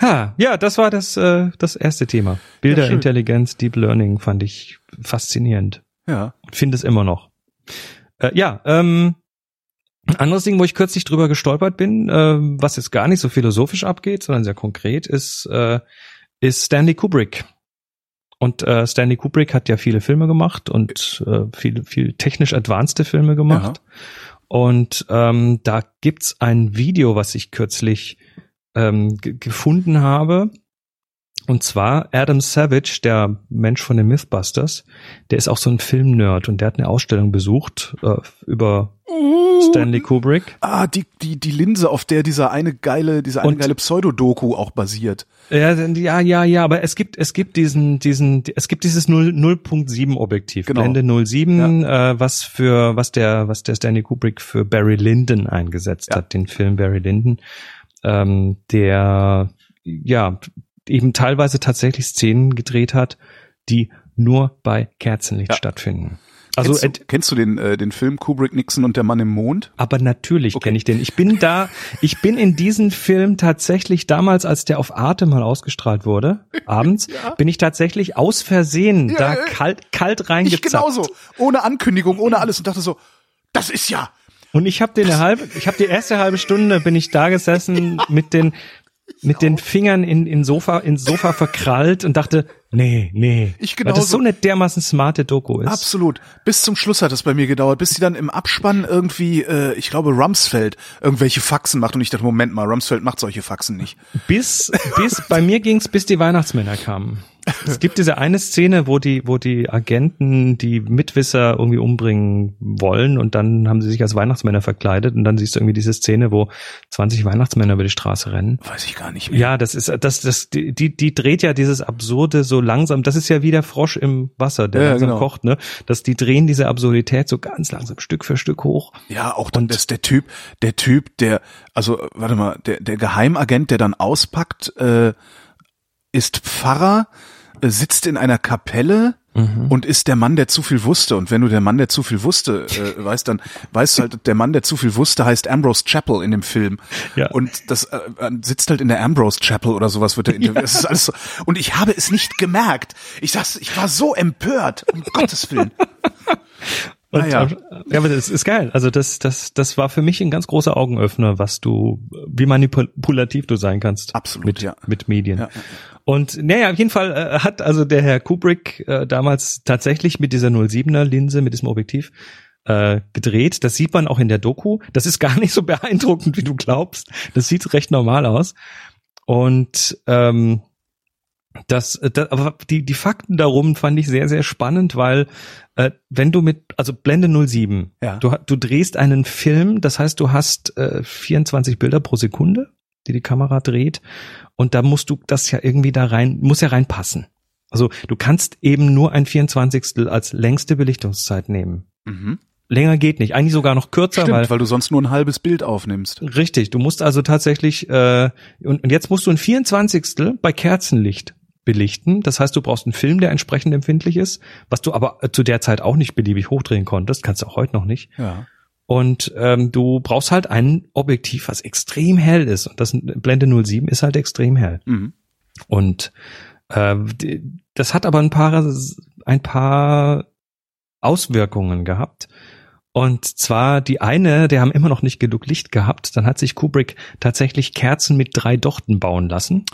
Ha, ja, das war das, äh, das erste Thema. Bilderintelligenz, Deep Learning fand ich faszinierend. Ja. und finde es immer noch. Äh, ja, ähm, ein anderes Ding, wo ich kürzlich drüber gestolpert bin, ähm, was jetzt gar nicht so philosophisch abgeht, sondern sehr konkret, ist, äh, ist Stanley Kubrick. Und äh, Stanley Kubrick hat ja viele Filme gemacht und äh, viel, viel technisch advanced Filme gemacht. Und ähm, da gibt's ein Video, was ich kürzlich ähm, ge- gefunden habe. Und zwar Adam Savage, der Mensch von den Mythbusters, der ist auch so ein Filmnerd und der hat eine Ausstellung besucht äh, über Stanley Kubrick. Ah, die, die, die Linse, auf der dieser eine geile, dieser eine Und- geile Pseudodoku auch basiert. Ja, ja, ja, ja, aber es gibt, es gibt diesen, diesen, es gibt dieses 0 0.7 Objektiv, Genau. Blende 07, äh, was für, was der, was der Stanley Kubrick für Barry Lyndon eingesetzt Ja. hat, den Film Barry Lyndon, ähm, der, ja, eben teilweise tatsächlich Szenen gedreht hat, die nur bei Kerzenlicht Ja. stattfinden. Also, kennst, du, kennst du den, äh, den Film Kubrick, Nixon und der Mann im Mond? aber natürlich Okay. kenne ich den. Ich bin da, ich bin in diesen Film tatsächlich damals, als der auf Arte mal ausgestrahlt wurde, abends, bin ich tatsächlich aus Versehen Ja, da ja. kalt, kalt Ich reingezappt. genauso. Ohne Ankündigung, ohne alles und dachte so, das ist ja. Und ich habe den eine halbe, ich habe die erste halbe Stunde bin ich da gesessen mit den mit den Fingern in, in Sofa ins Sofa verkrallt und dachte, nee, nee, Ich weil das so eine dermaßen smarte Doku ist. Absolut. Bis zum Schluss hat es bei mir gedauert, bis sie dann im Abspann irgendwie, äh, ich glaube, Rumsfeld irgendwelche Faxen macht und ich dachte, Moment mal, Rumsfeld macht solche Faxen nicht. Bis, bis, bei mir ging's, bis die Weihnachtsmänner kamen. Es gibt diese eine Szene, wo die, wo die Agenten die Mitwisser irgendwie umbringen wollen und dann haben sie sich als Weihnachtsmänner verkleidet und dann siehst du irgendwie diese Szene, wo 20 Weihnachtsmänner über die Straße rennen. Weiß ich gar nicht mehr. Ja, das ist, das, das, die, die, die dreht ja dieses Absurde so langsam. Das ist ja wie der Frosch im Wasser, der Ja, langsam genau. kocht, ne? Dass die drehen diese Absurdität so ganz langsam Stück für Stück hoch. Ja, auch dann das der Typ, der Typ, der, also warte mal, der, der Geheimagent, der dann auspackt, äh, ist Pfarrer, sitzt in einer Kapelle Mhm. und ist der Mann, der zu viel wusste. Und wenn du der Mann, der zu viel wusste, äh, weißt, dann weißt du halt, der Mann, der zu viel wusste, heißt Ambrose Chapel in dem Film. Ja. Und das äh, äh, sitzt halt in der Ambrose Chapel oder sowas wird der interviewt. Das ist alles so. Und ich habe es nicht gemerkt. Ich saß, ich war so empört, um Gottes Willen. Und, Naja. ja, aber das ist geil. Also das, das, das war für mich ein ganz großer Augenöffner, was du, wie manipulativ du sein kannst. Absolut, mit, ja. mit Medien. Ja. Und naja, auf jeden Fall äh, hat also der Herr Kubrick äh, damals tatsächlich mit dieser 07er Linse, mit diesem Objektiv äh, gedreht. Das sieht man auch in der Doku. Das ist gar nicht so beeindruckend, wie du glaubst. Das sieht recht normal aus. Und ähm, das, äh, das aber die die Fakten darum fand ich sehr sehr spannend, weil äh, wenn du mit also Blende 07, Ja. du du drehst einen Film, das heißt du hast äh, 24 Bilder pro Sekunde, die die Kamera dreht und da musst du das ja irgendwie da rein muss ja reinpassen. Also du kannst eben nur ein 24. als längste Belichtungszeit nehmen. Mhm. Länger geht nicht, eigentlich sogar noch kürzer, Stimmt, weil weil du sonst nur ein halbes Bild aufnimmst. Richtig, du musst also tatsächlich, äh, und, und jetzt musst du ein 24. bei Kerzenlicht belichten. Das heißt, du brauchst einen Film, der entsprechend empfindlich ist, was du aber äh, zu der Zeit auch nicht beliebig hochdrehen konntest, kannst du auch heute noch nicht. Ja. Und ähm, du brauchst halt ein Objektiv, was extrem hell ist. Und das Blende 07 ist halt extrem hell. Mhm. Und äh, die- das hat aber ein paar, ein paar Auswirkungen gehabt. Und zwar die eine, der haben immer noch nicht genug Licht gehabt. Dann hat sich Kubrick tatsächlich Kerzen mit drei Dochten bauen lassen,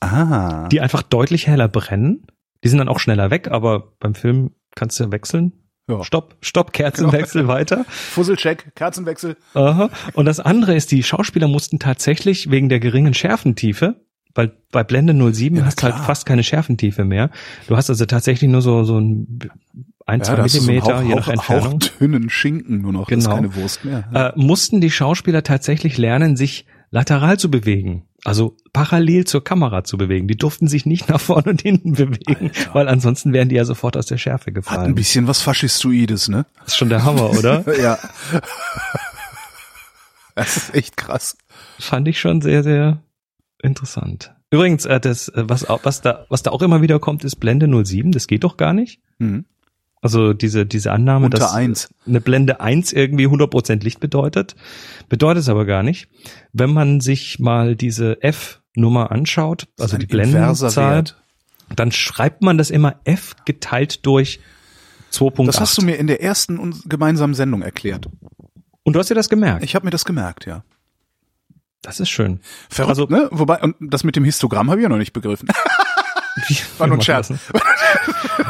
Ah. die einfach deutlich heller brennen. Die sind dann auch schneller weg, aber beim Film kannst du wechseln. Ja. Stopp, Stopp, Kerzenwechsel weiter. Fusselcheck, Kerzenwechsel. Aha. Und das andere ist, die Schauspieler mussten tatsächlich wegen der geringen Schärfentiefe, weil bei Blende 07 Ja, hast du halt fast keine Schärfentiefe mehr. Du hast also tatsächlich nur so, so ein, ein zwei so einen Millimeter, Hauch, je nach Hauch, Entfernung. hauchdünnen Schinken nur noch. Genau. keine Wurst mehr. Äh, mussten die Schauspieler tatsächlich lernen, sich lateral zu bewegen. Also parallel zur Kamera zu bewegen. Die durften sich nicht nach vorne und hinten bewegen, Alter. weil ansonsten wären die ja sofort aus der Schärfe Hat ein gefallen. bisschen was Faschistoides, ne? Das ist schon der Hammer, oder? ja. Das ist echt krass. fand ich schon sehr, sehr interessant. Übrigens, äh, das, äh, was, auch- was, da, was da auch immer wieder kommt, ist Blende 07. Das geht doch gar nicht. Mhm. Also diese, diese Annahme, Unter dass eins. eine Blende 1 irgendwie 100% Licht bedeutet, bedeutet es aber gar nicht. Wenn man sich mal diese F-Nummer anschaut, also die Blendenzahl, dann schreibt man das immer F geteilt durch 2.8. Das hast du mir in der ersten gemeinsamen Sendung erklärt. Und du hast dir das gemerkt. Ich habe mir das gemerkt, ja. Das ist schön. Verrückt, Also- ne? Wobei, und das mit dem Histogramm habe ich ja noch nicht begriffen. War nur ein Scherz.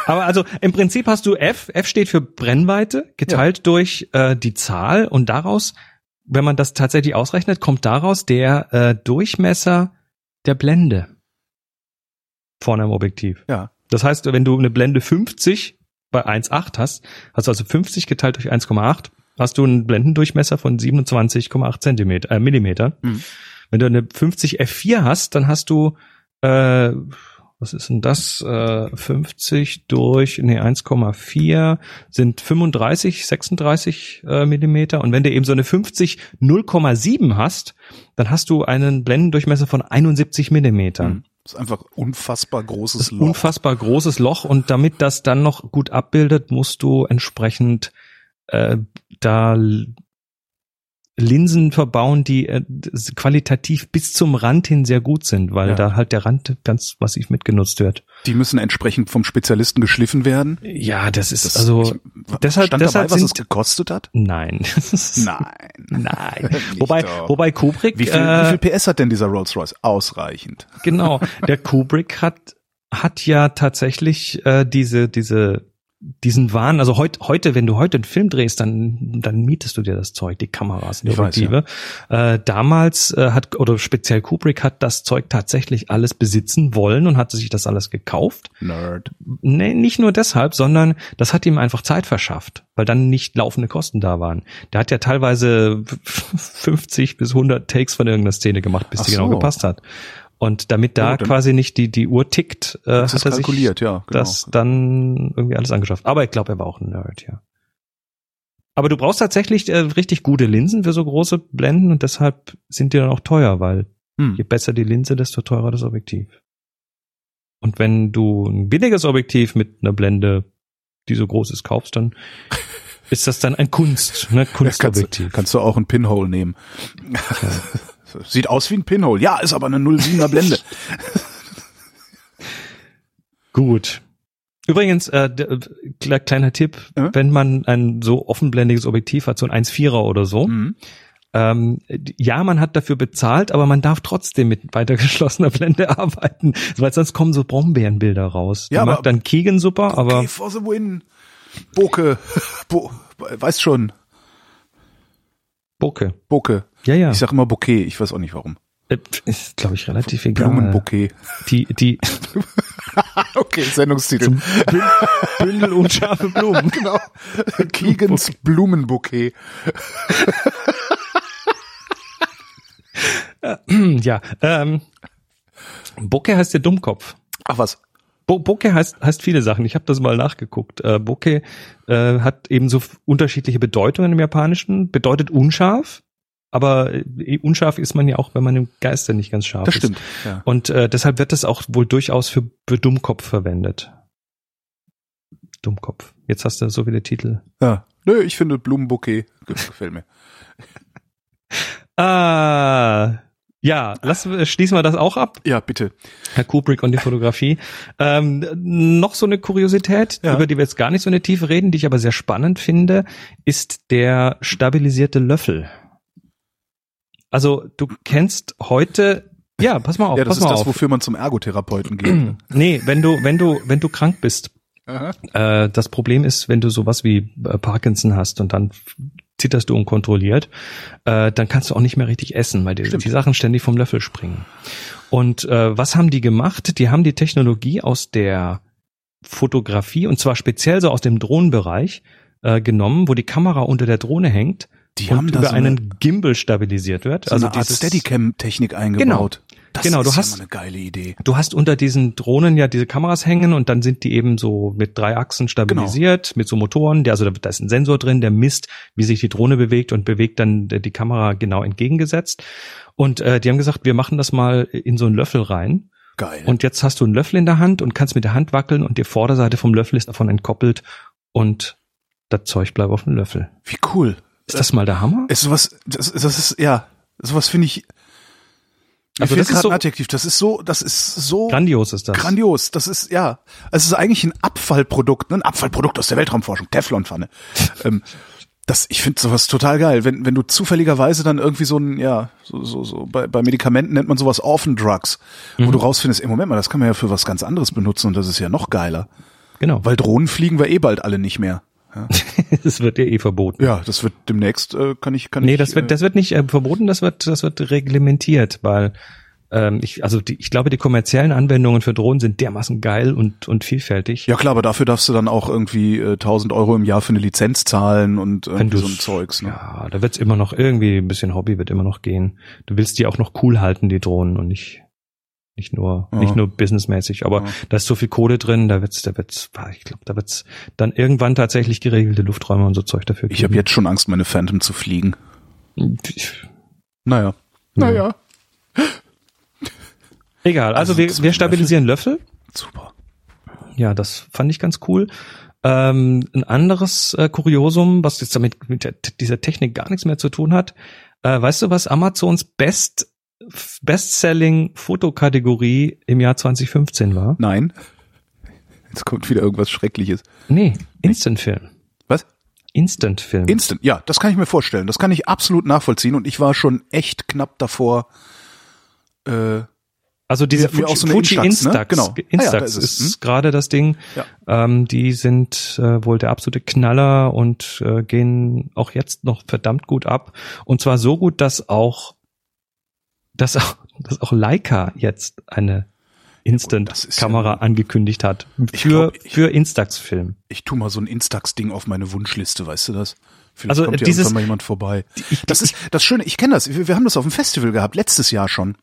Aber also im Prinzip hast du F. F steht für Brennweite geteilt durch äh, die Zahl und daraus, wenn man das tatsächlich ausrechnet, kommt daraus der äh, Durchmesser der Blende vorne im Objektiv. Ja. Das heißt, wenn du eine Blende 50 bei 1,8 hast, hast du also 50 geteilt durch 1,8, hast du einen Blendendurchmesser von 27,8 Zentimeter, äh, Millimeter. Mhm. Wenn du eine 50 F4 hast, dann hast du, äh, was ist denn das? Äh, 50 durch, nee, 1,4 sind 35, 36 äh, Millimeter. Und wenn du eben so eine 50 0,7 hast, dann hast du einen Blendendurchmesser von 71 Millimetern. Mhm. Das ist einfach unfassbar großes Loch. unfassbar großes Loch und damit das dann noch gut abbildet, musst du entsprechend äh, da Linsen verbauen, die äh, qualitativ bis zum Rand hin sehr gut sind, weil Ja. da halt der Rand ganz massiv mitgenutzt wird. Die müssen entsprechend vom Spezialisten geschliffen werden. Ja, das ist Das, also ich, deshalb- stand deshalb dabei, was es gekostet hat? nein. Nein. Nein. Wobei, doch. wobei Kubrick, Wie viel, äh, wie viel PS hat denn dieser Rolls Royce? Ausreichend. Genau. Der Kubrick hat hat ja tatsächlich äh, diese diese diesen Wahn, also heut, heute, wenn du heute einen Film drehst, dann dann mietest du dir das Zeug, die Kameras, die Objektive. äh, damals äh, hat oder speziell Kubrick hat das Zeug tatsächlich alles besitzen wollen und hatte sich das alles gekauft. Nerd. Nee, nicht nur deshalb, sondern das hat ihm einfach Zeit verschafft, weil dann nicht laufende Kosten da waren. Der hat ja teilweise 50 bis 100 Takes von irgendeiner Szene gemacht, bis Ach die genau so. gepasst hat. Und damit da Ja, quasi nicht die, die Uhr tickt, äh, hat er sich kalkuliert, ja. Genau. das dann irgendwie alles angeschafft. Aber ich glaube, er war auch ein Nerd, ja. Aber du brauchst tatsächlich äh, richtig gute Linsen für so große Blenden und deshalb sind die dann auch teuer, weil Hm. Je besser die Linse, desto teurer das Objektiv. Und wenn du ein billiges Objektiv mit einer Blende, die so groß ist, kaufst, dann ist das dann ein Kunst, ne? Ja, kannst, Kunstobjektiv. kannst du auch ein Pinhole nehmen. Sieht aus wie ein Pinhole. Ja, ist aber eine 07er Blende. Gut. Übrigens, äh, äh, kle- kleiner Tipp, Ja? wenn man ein so offenblendiges Objektiv hat, so ein 1,4er oder so, Mhm. ähm, ja, man hat dafür bezahlt, aber man darf trotzdem mit weiter geschlossener Blende arbeiten, weil sonst kommen so Brombeerenbilder raus. Ja, mag aber- dann Keegan super, aber Okay, for the win. Boke. Bo, weißt schon. Bokeh. Boke. Ja, ja. Ich sag immer Bouquet. Ich weiß auch nicht warum. Äh, Ist, glaube ich, relativ egal. Blumenbouquet. Die, die Okay, Sendungstitel. Bündel unscharfe Blumen. genau. Keegans Blumenbouquet. ja, ähm, Bokeh heißt der Dummkopf. Ach was. Bo Bokeh heißt, heißt viele Sachen. Ich habe das mal nachgeguckt. Äh, Bokeh äh, hat eben so unterschiedliche Bedeutungen im Japanischen. Bedeutet unscharf, aber äh, unscharf ist man ja auch, wenn man im Geiste nicht ganz scharf Das ist. stimmt. Ja. Und äh, deshalb wird das auch wohl durchaus für, für Dummkopf verwendet. Dummkopf. Jetzt hast du so viele Titel. ja. Nö, ich finde Blumenbouquet ge- gefällt mir. Ah, Ja, lass, äh, schließen wir das auch ab. Ja, bitte. Herr Kubrick und die Fotografie. Ähm, noch so eine Kuriosität, Ja. über die wir jetzt gar nicht so in der Tiefe reden, die ich aber sehr spannend finde, ist der stabilisierte Löffel. Also du kennst heute, ja, pass mal auf, Ja, das ist das, auf. wofür man zum Ergotherapeuten geht. Nee, wenn du, wenn du, wenn du krank bist, äh, das Problem ist, wenn du sowas wie äh, Parkinson hast und dann zitterst du unkontrolliert, äh, dann kannst du auch nicht mehr richtig essen, weil die, Stimmt. die Sachen ständig vom Löffel springen. Und äh, was haben die gemacht? Die haben die Technologie aus der Fotografie und zwar speziell so aus dem Drohnenbereich äh, genommen, wo die Kamera unter der Drohne hängt Die und haben über so eine, einen Gimbal stabilisiert wird. so eine Art Steadicam-Technik eingebaut. Das Genau, ist du ja hast- mal eine geile Idee. Du hast unter diesen Drohnen ja diese Kameras hängen und dann sind die eben so mit drei Achsen stabilisiert, mit so Motoren. Der, also da, da ist ein Sensor drin, der misst, wie sich die Drohne bewegt und bewegt dann die Kamera genau entgegengesetzt. Und äh, die haben gesagt, wir machen das mal in so einen Löffel rein. Geil. Und jetzt hast du einen Löffel in der Hand und kannst mit der Hand wackeln und die Vorderseite vom Löffel ist davon entkoppelt und das Zeug bleibt auf dem Löffel. Wie cool. Ist das mal der Hammer? Ist sowas, das, das ist, ja, sowas finde ich, mir Also das ist gerade so- ein Adjektiv. Das ist so, das ist so Grandios ist das. grandios. Das ist, ja, es ist eigentlich ein Abfallprodukt, ne? ein Abfallprodukt aus der Weltraumforschung, Teflonpfanne. ähm, das, ich finde sowas total geil. Wenn, wenn du zufälligerweise dann irgendwie so ein, ja, so, so, so, bei, bei Medikamenten nennt man sowas Orphan Drugs, wo Mhm. du rausfindest, im Moment mal, das kann man ja für was ganz anderes benutzen und das ist ja noch geiler. Genau. Weil Drohnen fliegen wir eh bald alle nicht mehr. das wird ja eh verboten. Ja, das wird demnächst, äh, kann ich, kann Nee, ich. das wird, äh, das wird nicht äh, verboten, das wird, das wird reglementiert, weil ähm, ich, also die, ich glaube, die kommerziellen Anwendungen für Drohnen sind dermaßen geil und, und vielfältig. Ja klar, aber dafür darfst du dann auch irgendwie äh, 1000 Euro im Jahr für eine Lizenz zahlen und irgendwie so ein Zeugs. Ne? Ja, da wird's immer noch irgendwie ein bisschen Hobby wird immer noch gehen. Du willst die auch noch cool halten, die Drohnen und nicht nicht nur Ja. nicht nur businessmäßig, aber Ja. da ist so viel Kohle drin, da wird's da wird's ah, ich glaube, da wird's dann irgendwann tatsächlich geregelte Lufträume und so Zeug dafür Ich habe jetzt schon Angst, meine Phantom zu fliegen. Naja. Ja. Naja. egal, also, Also wir, wir stabilisieren Löffel. Super. Ja, das fand ich ganz cool. Ähm, ein anderes äh, Kuriosum, was jetzt damit mit der, dieser Technik gar nichts mehr zu tun hat. Äh, weißt du, was Amazons Best Bestselling Fotokategorie im Jahr 2015 war? Nein. Jetzt kommt wieder irgendwas Schreckliches. Nee, Instant Film. Was? Instant Film. Instant. Ja, das kann ich mir vorstellen. Das kann ich absolut nachvollziehen. Und ich war schon echt knapp davor. Äh, also diese wie- Fuji, so Fuji Instax, ne? Instax, Genau. Ah ja, Instax ist ist. Hm? gerade das Ding. Ja. Ähm, die sind äh, wohl der absolute Knaller und äh, gehen auch jetzt noch verdammt gut ab. Und zwar so gut, dass auch, dass auch, dass auch Leica jetzt eine Instant-Kamera ja- angekündigt hat. Ich Für, glaub, ich- für Instax-Film. ich tu mal so ein Instax-Ding auf meine Wunschliste, weißt du das? Vielleicht Also, kommt ja dieses- irgendwann mal jemand vorbei. das ist das Schöne, ich kenne das. Wir, wir haben das auf dem Festival gehabt, letztes Jahr schon.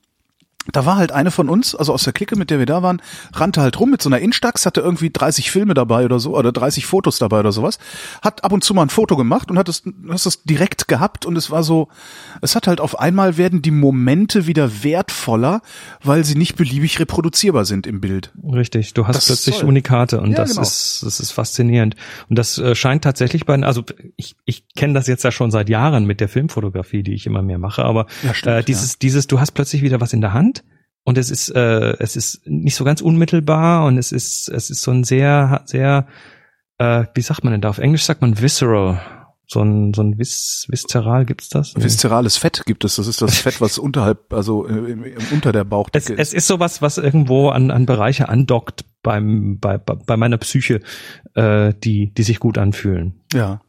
Da war halt eine von uns, also aus der Clique, mit der wir da waren, rannte halt rum mit so einer Instax, hatte irgendwie 30 Filme dabei oder so, oder 30 Fotos dabei oder sowas, hat ab und zu mal ein Foto gemacht und hat es, hast es direkt gehabt und es war so, es hat halt auf einmal werden die Momente wieder wertvoller, weil sie nicht beliebig reproduzierbar sind im Bild. Richtig, du hast Das plötzlich. Unikate und Ja, das genau. ist das ist faszinierend und das äh, scheint tatsächlich bei also ich ich kenne das jetzt ja schon seit Jahren mit der Filmfotografie, die ich immer mehr mache, aber Ja, stimmt, äh, dieses dieses du hast plötzlich wieder was in der Hand und es ist äh, es ist nicht so ganz unmittelbar und es ist es ist so ein sehr sehr äh, wie sagt man denn da auf Englisch sagt man visceral so ein so ein vis viszeral gibt's das? Nee. Viszerales Fett gibt es, das ist das Fett, was unterhalb, also äh, im, im, unter der Es, Bauchdecke es ist sowas, was irgendwo an, an Bereiche andockt beim, bei, bei bei meiner Psyche, äh, die, die sich gut anfühlen. Ja.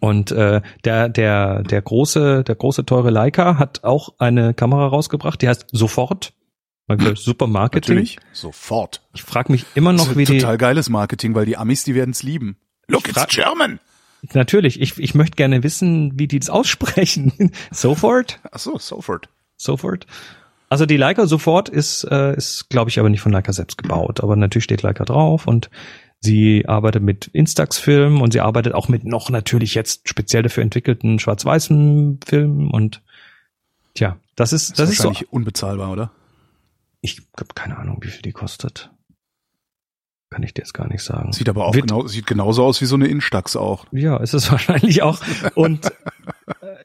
Und äh, der, der, der große, der große teure Leica hat auch eine Kamera rausgebracht, die heißt sofort. Man sagt, Super Marketing. Natürlich. Sofort. Ich frage mich immer Das noch, ist wie die. total geiles Marketing, weil die Amis, die werden es lieben. Look, it's German. Natürlich, ich, ich möchte gerne wissen, wie die das aussprechen. sofort? Ach so, sofort. Sofort. Also die Leica sofort ist, äh, ist glaube ich, aber nicht von Leica selbst gebaut. Aber natürlich steht Leica drauf und sie arbeitet mit Instax-Filmen und sie arbeitet auch mit noch natürlich jetzt speziell dafür entwickelten schwarz-weißen Filmen und tja, das ist, das ist so. wahrscheinlich unbezahlbar, oder? Ich habe keine Ahnung, wie viel die kostet. Kann ich dir jetzt gar nicht sagen. Sieht aber auch Wird- genau, sieht genauso aus wie so eine Instax auch. Ja, ist es wahrscheinlich auch. Und äh,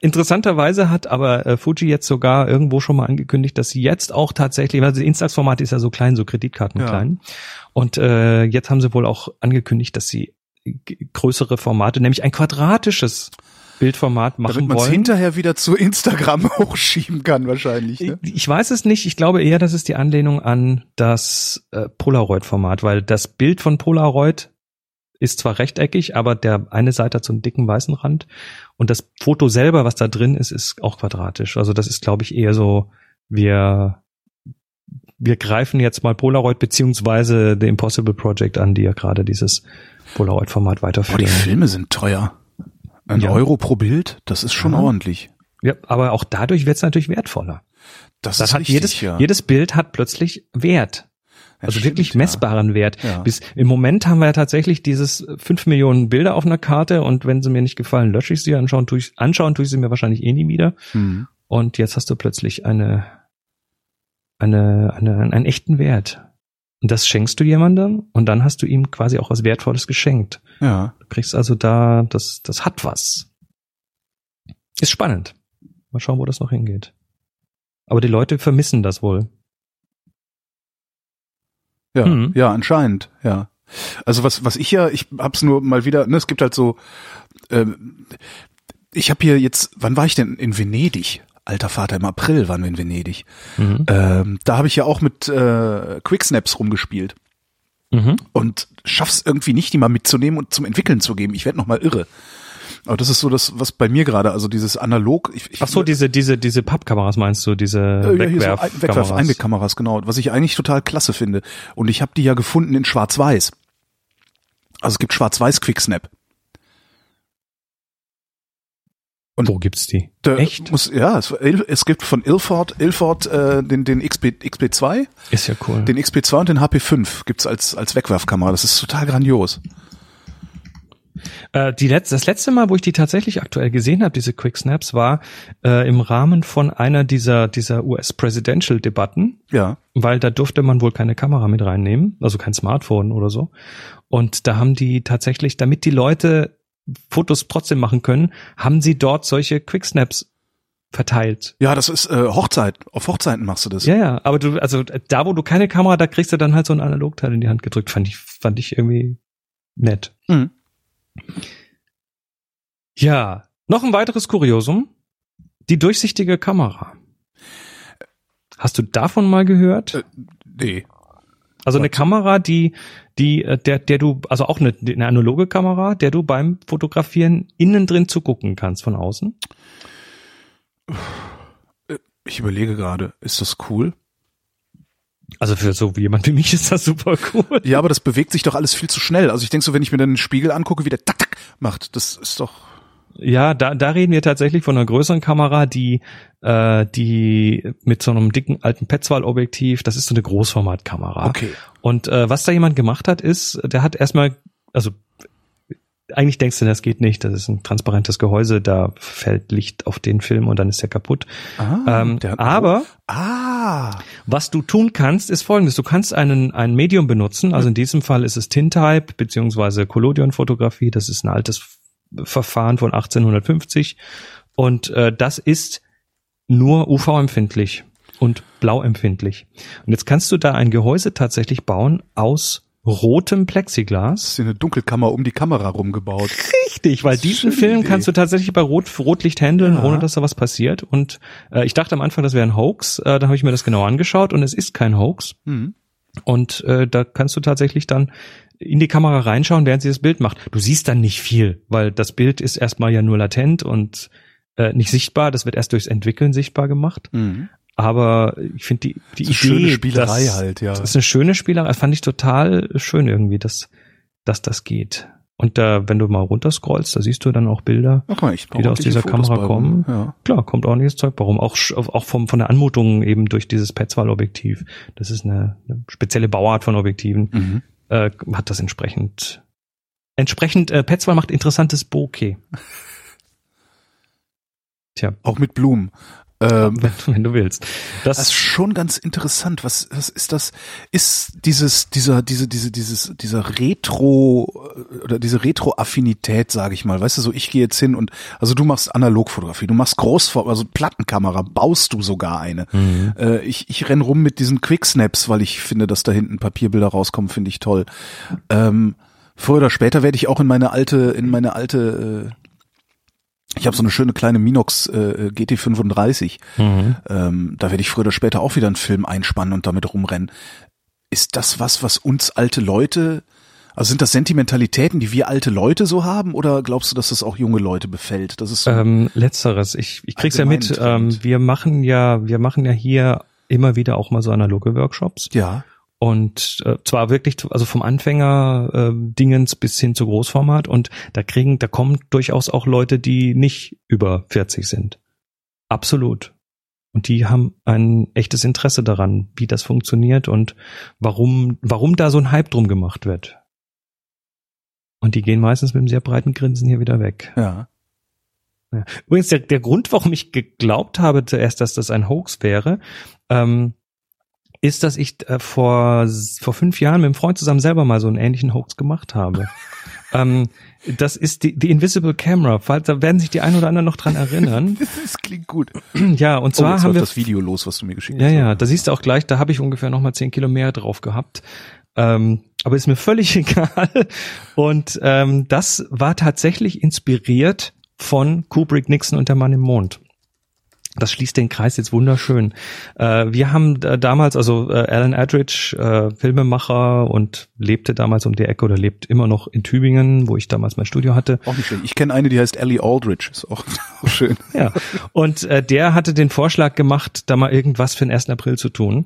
interessanterweise hat aber äh, Fuji jetzt sogar irgendwo schon mal angekündigt, dass sie jetzt auch tatsächlich, weil das Instax-Format ist ja so klein, so Kreditkarten Ja. klein. Und äh, jetzt haben sie wohl auch angekündigt, dass sie größere Formate, nämlich ein quadratisches Bildformat Damit machen man es wollen. hinterher wieder zu Instagram hochschieben kann wahrscheinlich. Ne? Ich weiß es nicht. Ich glaube eher, das ist die Anlehnung an das äh, Polaroid-Format, weil das Bild von Polaroid ist zwar rechteckig, aber der eine Seite hat so einen dicken weißen Rand und das Foto selber, was da drin ist, ist auch quadratisch. Also das ist, glaube ich, eher so, wir wir greifen jetzt mal Polaroid beziehungsweise The Impossible Project an, die ja gerade dieses Polaroid-Format Boah, die weiterführen. Filme sind teuer. Ein Ja. Euro pro Bild, das ist schon Ja. ordentlich. Ja, aber auch dadurch wird es natürlich wertvoller. Das, Das ist hat richtig, jedes, ja. jedes Bild hat plötzlich Wert. Also stimmt, wirklich messbaren Wert. Bis im Moment haben wir ja tatsächlich dieses fünf Millionen Bilder auf einer Karte und wenn sie mir nicht gefallen, lösche ich sie. Anschauen tue ich, anschauen tue ich sie mir wahrscheinlich eh nie wieder. Hm. Und jetzt hast du plötzlich eine, eine, eine, einen echten Wert. Und das schenkst du jemandem und dann hast du ihm quasi auch was Wertvolles geschenkt. Ja. Du kriegst also da, das, das hat was. Ist spannend. Mal schauen, wo das noch hingeht. Aber die Leute vermissen das wohl. Ja, Hm. ja, anscheinend, ja. Also was, was ich ja, ich hab's nur mal wieder, ne, es gibt halt so, ähm, ich habe hier jetzt, wann war ich denn in Venedig? Alter Vater, im April waren wir in Venedig. Mhm. Ähm, da habe ich ja auch mit äh, Quicksnaps rumgespielt Mhm. und schaff's irgendwie nicht, die mal mitzunehmen und zum Entwickeln zu geben. Ich werd noch mal irre. Aber das ist so das, was bei mir gerade, also dieses analog. Ich, ich, Ach so, diese, diese, diese Pappkameras meinst du, diese Äh, ja, hier so Wegwerf Wegwerf Einwegkameras, genau. Was ich eigentlich total klasse finde. Und ich habe die ja gefunden in Schwarz-Weiß. Also es gibt Schwarz-Weiß Quicksnap. Wo gibt's die? Da Echt? Muss, ja, es, es gibt von Ilford, Ilford äh, den, den XP, XP2, Ist ja cool. den XP2 und den HP5 gibt's als, als Wegwerfkamera. Das ist total grandios. Äh, die letzte, das letzte Mal, wo ich die tatsächlich aktuell gesehen habe, diese Quick Snaps, war äh, im Rahmen von einer dieser, dieser US-Presidential-Debatten, Ja. weil da durfte man wohl keine Kamera mit reinnehmen, also kein Smartphone oder so. Und da haben die tatsächlich, damit die Leute Fotos trotzdem machen können, haben sie dort solche Quick Snaps verteilt. Ja, das ist äh, Hochzeit. Auf Hochzeiten machst du das. Ja, ja, aber du, also da, wo du keine Kamera, da kriegst du dann halt so ein Analogteil in die Hand gedrückt. Fand ich, fand ich irgendwie nett. Mhm. Ja, noch ein weiteres Kuriosum. Die durchsichtige Kamera. Hast du davon mal gehört? Äh, Nee. Also eine? Kamera, die, die, äh, der, der du, also auch eine, eine analoge Kamera, der du beim Fotografieren innen drin zugucken kannst von außen. Ich überlege gerade, ist das cool? Also für so jemand wie mich ist das super cool. Ja, aber das bewegt sich doch alles viel zu schnell. Also ich denke so, wenn ich mir dann den Spiegel angucke, wie der tak tak macht, das ist doch. Ja, da, da reden wir tatsächlich von einer größeren Kamera, die, äh, die mit so einem dicken alten Petzval-Objektiv, das ist so eine Großformatkamera. Okay. Und äh, was da jemand gemacht hat, ist, der hat erstmal, also eigentlich denkst du, das geht nicht, das ist ein transparentes Gehäuse, da fällt Licht auf den Film und dann ist der kaputt. Ah, ähm, der aber Ah. was du tun kannst, ist folgendes. Du kannst einen, ein Medium benutzen, also in diesem Fall ist es Tintype beziehungsweise Collodion-Fotografie, das ist ein altes Verfahren von 1850 und äh, das ist nur UV-empfindlich und blauempfindlich. Und jetzt kannst du da ein Gehäuse tatsächlich bauen aus rotem Das Plexiglas. ist hier eine Dunkelkammer um die Kamera rumgebaut. Richtig, weil Das ist diesen Film Idee. kannst du tatsächlich bei Rot, Rotlicht handeln, Ja. ohne dass da was passiert. Und äh, ich dachte am Anfang, das wäre ein Hoax. Äh, da habe ich mir das genau angeschaut und es ist kein Hoax. Hm. Und äh, da kannst du tatsächlich dann in die Kamera reinschauen, während sie das Bild macht. Du siehst dann nicht viel, weil das Bild ist erstmal ja nur latent und äh, nicht sichtbar. Das wird erst durchs Entwickeln sichtbar gemacht. Mhm. Aber ich finde die, die Das ist eine Idee, schöne Spielerei dass, halt, ja. Das ist eine schöne Spielerei. Fand ich total schön irgendwie, dass, dass das geht. Und da, wenn du mal runterscrollst, da siehst du dann auch Bilder. Mal, die da aus dieser Kamera kommen. Ja. Klar, kommt ordentliches Zeug bei rum. Auch, auch vom, von der Anmutung eben durch dieses Petzval-Objektiv. Das ist eine, eine spezielle Bauart von Objektiven. Mhm. Äh, hat das entsprechend. Entsprechend, äh, Petzval macht interessantes Bokeh. Tja, Auch mit Blumen. Ähm, wenn, wenn du willst. Das, das ist schon ganz interessant. Was, was ist das? Ist dieses, dieser, diese, diese, dieses, dieser Retro oder diese Retro-Affinität, sage ich mal. Weißt du, so ich gehe jetzt hin und also du machst Analogfotografie, du machst Großform, also Plattenkamera, baust du sogar eine. Mhm. Äh, ich ich renn rum mit diesen Quicksnaps, weil ich finde, dass da hinten Papierbilder rauskommen, finde ich toll. Ähm, früher oder später werde ich auch in meine alte, in meine alte äh, ich habe so eine schöne kleine Minox äh, GT35. Mhm. Ähm, da werde ich früher oder später auch wieder einen Film einspannen und damit rumrennen. Ist das was, was uns alte Leute, also sind das Sentimentalitäten, die wir alte Leute so haben, oder glaubst du, dass das auch junge Leute befällt? Das ist so, Ähm, letzteres. Ich, ich krieg's ja mit. Ähm, wir machen ja, wir machen ja hier immer wieder auch mal so analoge Workshops. ja, Und äh, zwar wirklich, also vom Anfänger äh, Dingens bis hin zu Großformat und da kriegen, da kommen durchaus auch Leute, die nicht über 40 sind. Absolut. Und die haben ein echtes Interesse daran, wie das funktioniert und warum, warum da so ein Hype drum gemacht wird. Und die gehen meistens mit einem sehr breiten Grinsen hier wieder weg. ja. Übrigens, der, der Grund, warum ich geglaubt habe zuerst, dass das ein Hoax wäre, ähm, ist, dass ich äh, vor, vor fünf Jahren mit einem Freund zusammen selber mal so einen ähnlichen Hoax gemacht habe. ähm, das ist die, die Invisible Camera. Falls, da werden sich die ein oder anderen noch dran erinnern. Das klingt gut. ja, und Oh, zwar jetzt haben wir das Video los, was du mir geschickt ja, hast. ja, da siehst du auch gleich, da habe ich ungefähr noch mal zehn Kilo mehr drauf gehabt. Ähm, aber ist mir völlig egal. Und ähm, das war tatsächlich inspiriert von Kubrick, Nixon und der Mann im Mond. Das schließt den Kreis jetzt wunderschön. Äh, wir haben äh, damals, also äh, Alan Aldridge, äh, Filmemacher und lebte damals um die Ecke oder lebt immer noch in Tübingen, wo ich damals mein Studio hatte. Auch nicht schlecht. Ich kenne eine, die heißt Ellie Aldridge. Ist auch, auch schön. Ja. Und äh, der hatte den Vorschlag gemacht, da mal irgendwas für den 1. April zu tun.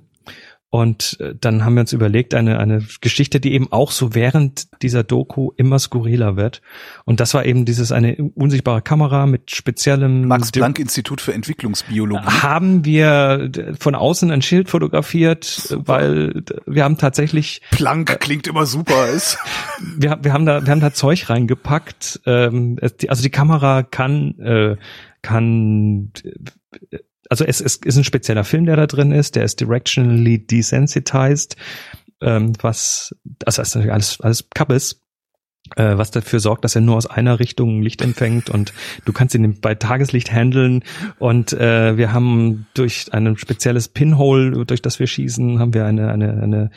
Und äh, dann haben wir uns überlegt, eine, eine Geschichte, die eben auch so während dieser Doku immer skurriler wird. Und das war eben dieses eine unsichtbare Kamera mit speziellem Max Planck Institut für Entwicklungsbiologie. haben wir d- von außen ein Schild fotografiert, weil d- wir haben tatsächlich Planck klingt immer super. Ist. wir, wir haben da wir haben da Zeug reingepackt. Ähm, also die Kamera kann äh, kann äh, also es, es ist ein spezieller Film, der da drin ist. Der ist directionally desensitized, ähm, was also das ist natürlich alles alles Kappes. Äh, was dafür sorgt, dass er nur aus einer Richtung Licht empfängt und du kannst ihn bei Tageslicht handeln und äh, wir haben durch ein spezielles Pinhole, durch das wir schießen, haben wir eine eine eine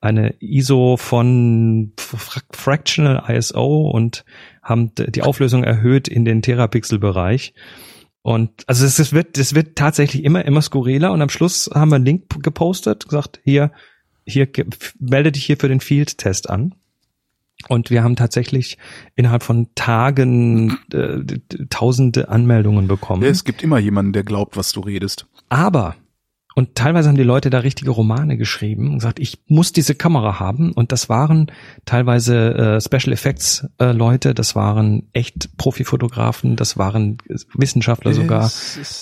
eine ISO von Fra Fractional ISO und haben die Auflösung erhöht in den Terapixel-Bereich. Und also es, es wird, es wird tatsächlich immer, immer skurriler und am Schluss haben wir einen Link gepostet, gesagt, hier, hier, melde dich hier für den Field-Test an. Und wir haben tatsächlich innerhalb von Tagen äh, tausende Anmeldungen bekommen. Ja, es gibt immer jemanden, der glaubt, was du redest. Aber, und teilweise haben die Leute da richtige Romane geschrieben und gesagt, ich muss diese Kamera haben. Und das waren teilweise äh, Special Effects äh, Leute, das waren echt Profifotografen, das waren Wissenschaftler sogar.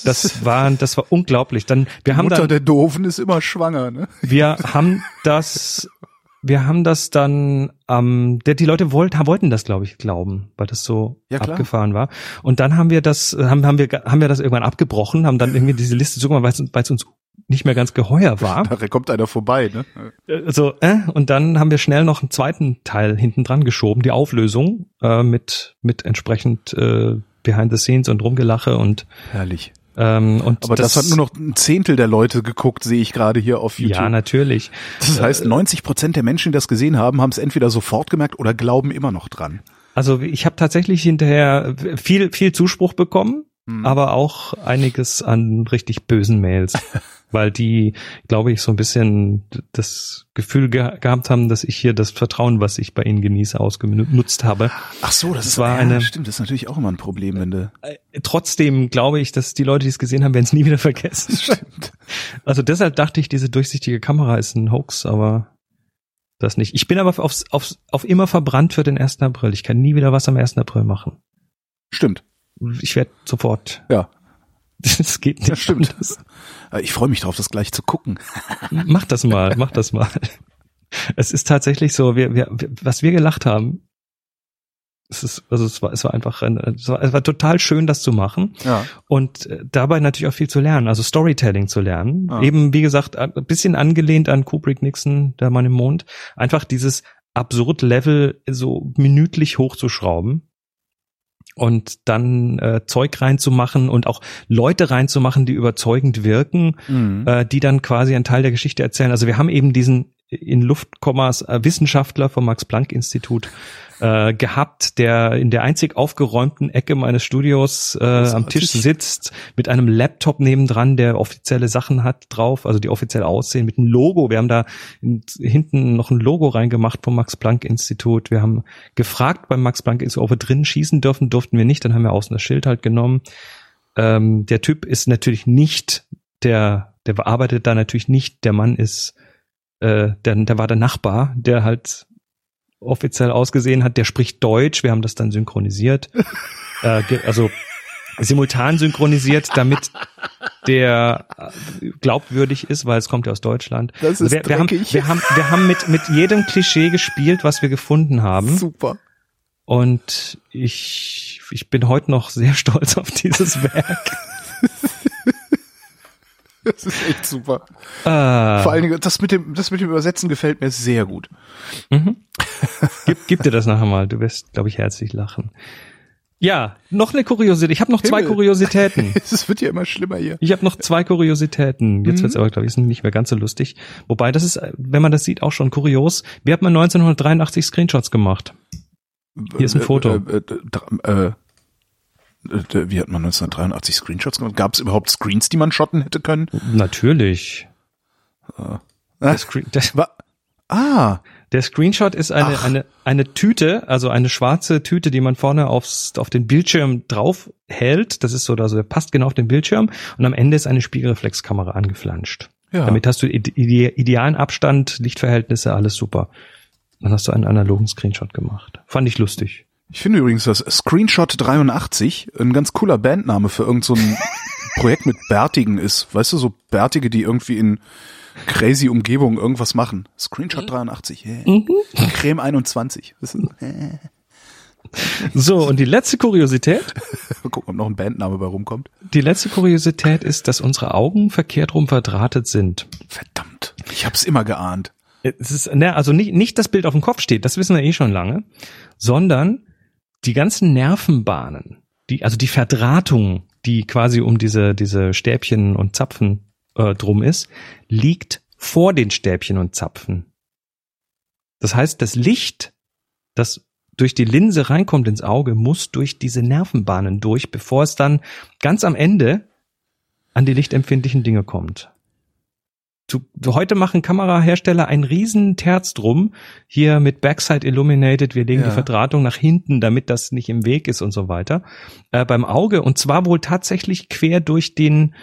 Das war, das war unglaublich. Dann, wir haben Mutter dann, der Doofen ist immer schwanger, ne? wir haben das, wir haben das dann, ähm, der, die Leute wollten, wollten das, glaube ich, glauben, weil das so Ja, abgefahren war. Und dann haben wir das, haben, haben wir, haben wir das irgendwann abgebrochen, haben dann irgendwie diese Liste zugemacht, weil es, weil es uns nicht mehr ganz geheuer war. Da kommt einer vorbei, ne? Also, äh, und dann haben wir schnell noch einen zweiten Teil hinten dran geschoben, die Auflösung, äh, mit, mit entsprechend, äh, Behind the Scenes und Rumgelache und, Herrlich. ähm, und Aber das, hat nur noch ein Zehntel der Leute geguckt, sehe ich gerade hier auf YouTube. ja, natürlich. das heißt, 90 Prozent der Menschen, die das gesehen haben, haben es entweder sofort gemerkt oder glauben immer noch dran. Also ich habe tatsächlich hinterher viel viel Zuspruch bekommen, Hm. aber auch einiges an richtig bösen Mails, weil die, glaube ich, so ein bisschen das Gefühl ge gehabt haben, dass ich hier das Vertrauen, was ich bei ihnen genieße, ausgenutzt habe. Ach so, das, Das ist war ja, eine- Stimmt, das ist natürlich auch immer ein Problem, wenn du. Äh, Trotzdem glaube ich, dass die Leute, die es gesehen haben, werden es nie wieder vergessen. Stimmt. Also deshalb dachte ich, diese durchsichtige Kamera ist ein Hoax, aber das nicht. Ich bin aber aufs, aufs, auf immer verbrannt für den 1. April. Ich kann nie wieder was am 1. April machen. Stimmt. Ich werde sofort. Ja. Das geht nicht. Das stimmt. anders. Äh, Ich freue mich drauf, das gleich zu gucken. Mach das mal, mach das mal. Es ist tatsächlich so, wir, wir, was wir gelacht haben, es ist, also es war, es war einfach, ein, es war, es war total schön, das zu machen Ja. und äh, dabei natürlich auch viel zu lernen, also Storytelling zu lernen. Ah. Eben, wie gesagt, ein bisschen angelehnt an Kubrick Nixon, der Mann im Mond. Einfach dieses absurd Level so minütlich hochzuschrauben und dann äh, Zeug reinzumachen und auch Leute reinzumachen, die überzeugend wirken, Mhm. äh, die dann quasi einen Teil der Geschichte erzählen. Also wir haben eben diesen in Luftkommas äh, Wissenschaftler vom Max Planck Institut äh, gehabt, der in der einzig aufgeräumten Ecke meines Studios äh, am Tisch sitzt, mit einem Laptop nebendran, der offizielle Sachen hat drauf, also die offiziell aussehen, mit einem Logo. Wir haben da in, hinten noch ein Logo reingemacht vom Max Planck Institut. Wir haben gefragt beim Max Planck Institut, ob wir drinnen schießen dürfen, durften wir nicht, dann haben wir außen das Schild halt genommen. Ähm, der Typ ist natürlich nicht der, der bearbeitet da natürlich nicht, der Mann ist, äh, der, der war der Nachbar, der halt offiziell ausgesehen hat, der spricht Deutsch, wir haben das dann synchronisiert, äh, also simultan synchronisiert, damit der äh, glaubwürdig ist, weil es kommt ja aus Deutschland. Das Also ist wir, wir, haben, wir haben, wir haben mit, mit jedem Klischee gespielt, was wir gefunden haben. Super. Und ich, ich bin heute noch sehr stolz auf dieses Werk. Das ist echt super. Ah, Vor allen Dingen, das mit dem, das mit dem Übersetzen gefällt mir sehr gut. mhm. gib, gib dir das nachher mal. Du wirst, glaube ich, herzlich lachen. Ja, noch eine Kuriosität. Ich habe noch zwei Himmel. Kuriositäten. Es wird ja immer schlimmer hier. Ich habe noch zwei Kuriositäten. Jetzt Mhm. wird's aber, glaube ich, nicht mehr ganz so lustig. Wobei, das ist, wenn man das sieht, auch schon kurios. Wir haben 1983 Screenshots gemacht. Hier ist ein Foto. Äh, äh, äh, äh, äh, wie hat man 1983 Screenshots gemacht? Gab es überhaupt Screens, die man shotten hätte können? Natürlich. Ah. Der, Screen, der, Wa- Ah, der Screenshot ist eine, Ach. eine, eine Tüte, also eine schwarze Tüte, die man vorne aufs, auf den Bildschirm drauf hält. Das ist so, also der passt genau auf den Bildschirm. Und am Ende ist eine Spiegelreflexkamera angeflanscht. ja. Damit hast du ide idealen Abstand, Lichtverhältnisse, alles super. Dann hast du einen analogen Screenshot gemacht. Fand ich lustig. Ich finde übrigens, dass Screenshot 83 ein ganz cooler Bandname für irgendein so ein Projekt mit Bärtigen ist. Weißt du, so Bärtige, die irgendwie in crazy Umgebungen irgendwas machen. Screenshot 83, yeah. Creme 21. Das ist, äh. So, und die letzte Kuriosität, Mal gucken, ob noch ein Bandname bei rumkommt. die letzte Kuriosität ist, dass unsere Augen verkehrt rum verdrahtet sind. Verdammt. Ich hab's immer geahnt. Es ist, ne, also nicht, nicht das Bild auf dem Kopf steht, das wissen wir eh schon lange, sondern die ganzen Nervenbahnen, die, also die Verdrahtung, die quasi um diese, diese Stäbchen und Zapfen äh, drum ist, liegt vor den Stäbchen und Zapfen. Das heißt, das Licht, das durch die Linse reinkommt ins Auge, muss durch diese Nervenbahnen durch, bevor es dann ganz am Ende an die lichtempfindlichen Dinge kommt. Du, heute machen Kamerahersteller einen riesen Terz drum, hier mit Backside Illuminated, wir legen Ja. die Verdrahtung nach hinten, damit das nicht im Weg ist und so weiter, äh, beim Auge und zwar wohl tatsächlich quer durch den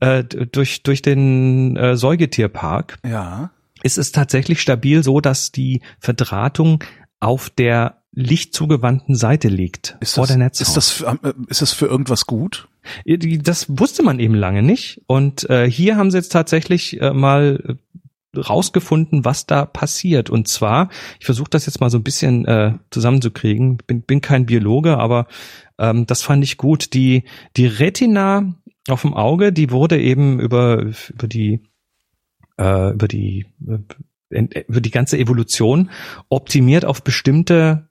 äh, durch durch den äh, Säugetierpark Ja. ist es tatsächlich stabil so, dass die Verdrahtung auf der lichtzugewandten Seite liegt Ist vor das, der Netzhaut. ist das, für, äh, ist das für irgendwas gut? Die- Das wusste man eben lange nicht. Und äh, hier haben sie jetzt tatsächlich äh, mal äh, rausgefunden, was da passiert. Und zwar, ich versuche das jetzt mal so ein bisschen äh, zusammenzukriegen. Bin, bin kein Biologe, aber ähm, das fand ich gut. Die, die Retina auf dem Auge, die wurde eben über, über die äh, über die äh, über die ganze Evolution optimiert auf bestimmte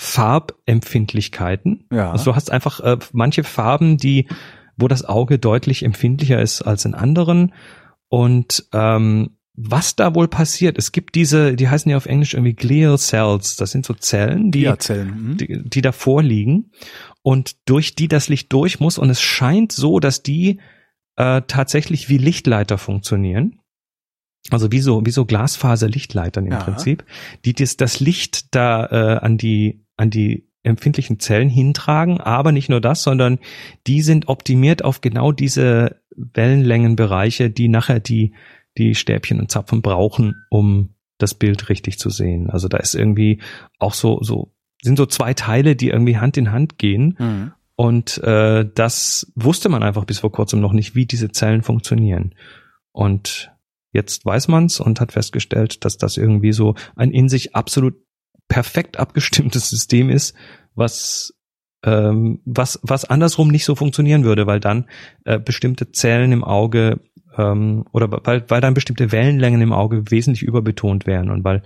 Farbempfindlichkeiten. Ja. Also du hast einfach äh, manche Farben, die, wo das Auge deutlich empfindlicher ist als in anderen. Und ähm, was da wohl passiert, es gibt diese, die heißen ja auf Englisch irgendwie Glial Cells, das sind so Zellen, die, Diazellen. Hm? die, die davor liegen und durch die das Licht durch muss. Und es scheint so, dass die äh, tatsächlich wie Lichtleiter funktionieren. Also wie so, wie so Glasfaser-Lichtleitern im Ja. Prinzip, die das, das Licht da äh, an die, an die empfindlichen Zellen hintragen, aber nicht nur das, sondern die sind optimiert auf genau diese Wellenlängenbereiche, die nachher die, die Stäbchen und Zapfen brauchen, um das Bild richtig zu sehen. Also da ist irgendwie auch so, so, sind so zwei Teile, die irgendwie Hand in Hand gehen. Mhm. Und äh, das wusste man einfach bis vor kurzem noch nicht, wie diese Zellen funktionieren. Und jetzt weiß man's und hat festgestellt, dass das irgendwie so ein in sich absolut perfekt abgestimmtes System ist, was ähm, was was andersrum nicht so funktionieren würde, weil dann äh, bestimmte Zellen im Auge ähm, oder weil, weil dann bestimmte Wellenlängen im Auge wesentlich überbetont wären und weil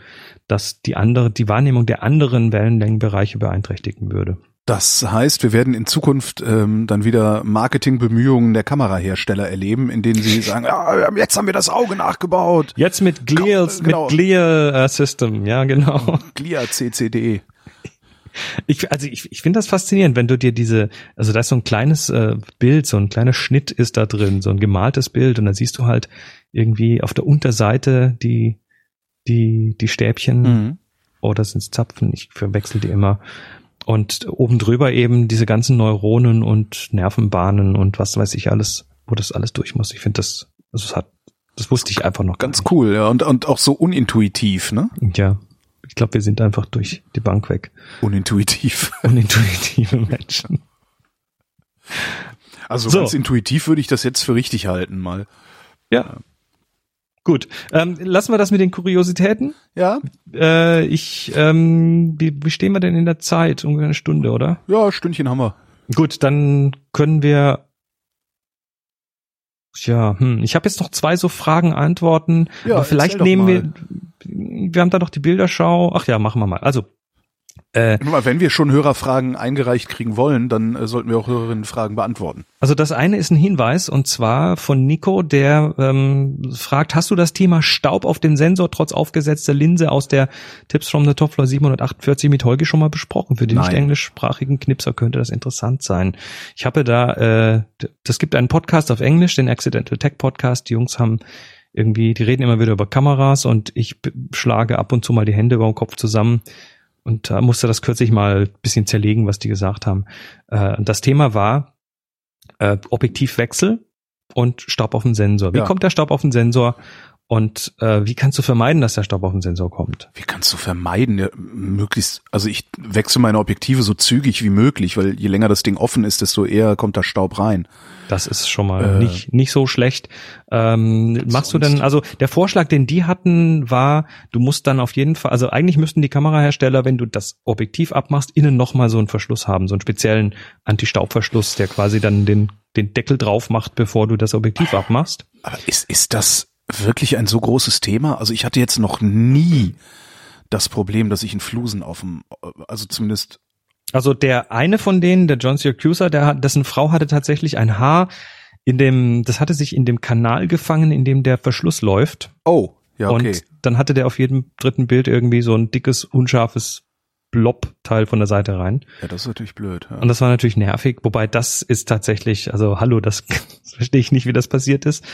das die andere, die Wahrnehmung der anderen Wellenlängenbereiche beeinträchtigen würde. Das heißt, wir werden in Zukunft ähm, dann wieder Marketingbemühungen der Kamerahersteller erleben, in denen sie sagen, ja, jetzt haben wir das Auge nachgebaut. Jetzt mit Glial, genau. mit Glial äh, System, ja genau. Glia CCD. Ich, also ich, ich finde das faszinierend, wenn du dir diese, also da ist so ein kleines äh, Bild, so ein kleiner Schnitt ist da drin, so ein gemaltes Bild und dann siehst du halt irgendwie auf der Unterseite die, die, die Stäbchen mhm. oder sind es Zapfen, ich verwechsel die immer. Und oben drüber eben diese ganzen Neuronen und Nervenbahnen und was weiß ich alles, wo das alles durch muss. Ich finde das, also es hat, das wusste ich einfach noch. Ganz cool, ja, und, und auch so unintuitiv, ne? Ja. Ich glaube, wir sind einfach durch die Bank weg. Unintuitiv. Unintuitive Menschen. Also so. ganz intuitiv würde ich das jetzt für richtig halten, mal. Ja. Gut, ähm, lassen wir das mit den Kuriositäten. Ja. Äh, ich, ähm, wie, wie stehen wir denn in der Zeit? Ungefähr eine Stunde, oder? Ja, Stündchen haben wir. Gut, dann können wir. Ja, hm, ich habe jetzt noch zwei so Fragen, Antworten. Ja, aber vielleicht nehmen wir. Wir haben da noch die Bilderschau. Ach ja, machen wir mal. Also äh, Wenn wir schon Hörerfragen eingereicht kriegen wollen, dann äh, sollten wir auch Hörerinnenfragen beantworten. Also das eine ist ein Hinweis und zwar von Nico, der ähm, fragt, hast du das Thema Staub auf dem Sensor trotz aufgesetzter Linse aus der Tips from the Top Floor 748 mit Holgi schon mal besprochen? Für die Nein. nicht englischsprachigen Knipser könnte das interessant sein. Ich habe da, äh, das gibt einen Podcast auf Englisch, den Accidental Tech Podcast. Die Jungs haben irgendwie, die reden immer wieder über Kameras und ich schlage ab und zu mal die Hände über den Kopf zusammen und da musste das kürzlich mal bisschen zerlegen, was die gesagt haben. Äh, das Thema war äh, Objektivwechsel und Staub auf den Sensor. Wie ja. kommt der Staub auf den Sensor? Und äh, wie kannst du vermeiden, dass der Staub auf den Sensor kommt? Wie kannst du vermeiden? Ja, möglichst, also ich wechsle meine Objektive so zügig wie möglich, weil je länger das Ding offen ist, desto eher kommt der Staub rein. Das ist schon mal äh, nicht nicht so schlecht. Ähm, machst du denn, also der Vorschlag, den die hatten, war, du musst dann auf jeden Fall, also eigentlich müssten die Kamerahersteller, wenn du das Objektiv abmachst, innen nochmal so einen Verschluss haben, so einen speziellen Anti-Staubverschluss, der quasi dann den den Deckel drauf macht, bevor du das Objektiv abmachst. Aber ist ist das wirklich ein so großes Thema? Also ich hatte jetzt noch nie das Problem, dass ich einen Flusen auf dem, also zumindest. Also der eine von denen, der John Syracuse, der hat, dessen Frau hatte tatsächlich ein Haar in dem, das hatte sich in dem Kanal gefangen, in dem der Verschluss läuft. Oh, ja, okay. Und dann hatte der auf jedem dritten Bild irgendwie so ein dickes, unscharfes Blob-Teil von der Seite rein. Ja, das ist natürlich blöd. Ja. Und das war natürlich nervig, wobei das ist tatsächlich, also hallo, das, das verstehe ich nicht, wie das passiert ist.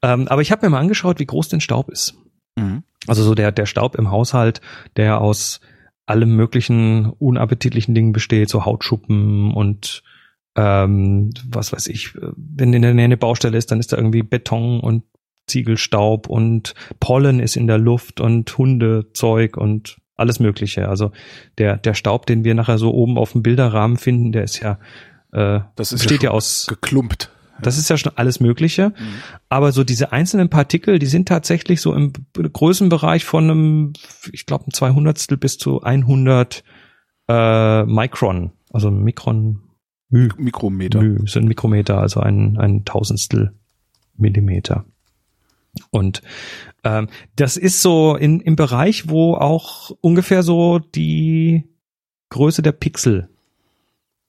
Ähm, aber ich habe mir mal angeschaut, wie groß denn Staub ist. Mhm. Also so der, der Staub im Haushalt, der aus allem möglichen unappetitlichen Dingen besteht, so Hautschuppen und ähm, was weiß ich, wenn in der Nähe eine Baustelle ist, dann ist da irgendwie Beton und Ziegelstaub und Pollen ist in der Luft und Hundezeug und alles Mögliche. Also der, der Staub, den wir nachher so oben auf dem Bilderrahmen finden, der ist ja, äh, das ist besteht ja, ja aus geklumpt. Das ist ja schon alles Mögliche. Mhm. Aber so diese einzelnen Partikel, die sind tatsächlich so im Größenbereich von einem, ich glaube, ein Zweihundertstel bis zu 100 äh, Micron, also Mikron, Mü, Mikrometer. Mü, sind Mikrometer, also ein, ein Tausendstel Millimeter. Und ähm, das ist so in, im Bereich, wo auch ungefähr so die Größe der Pixel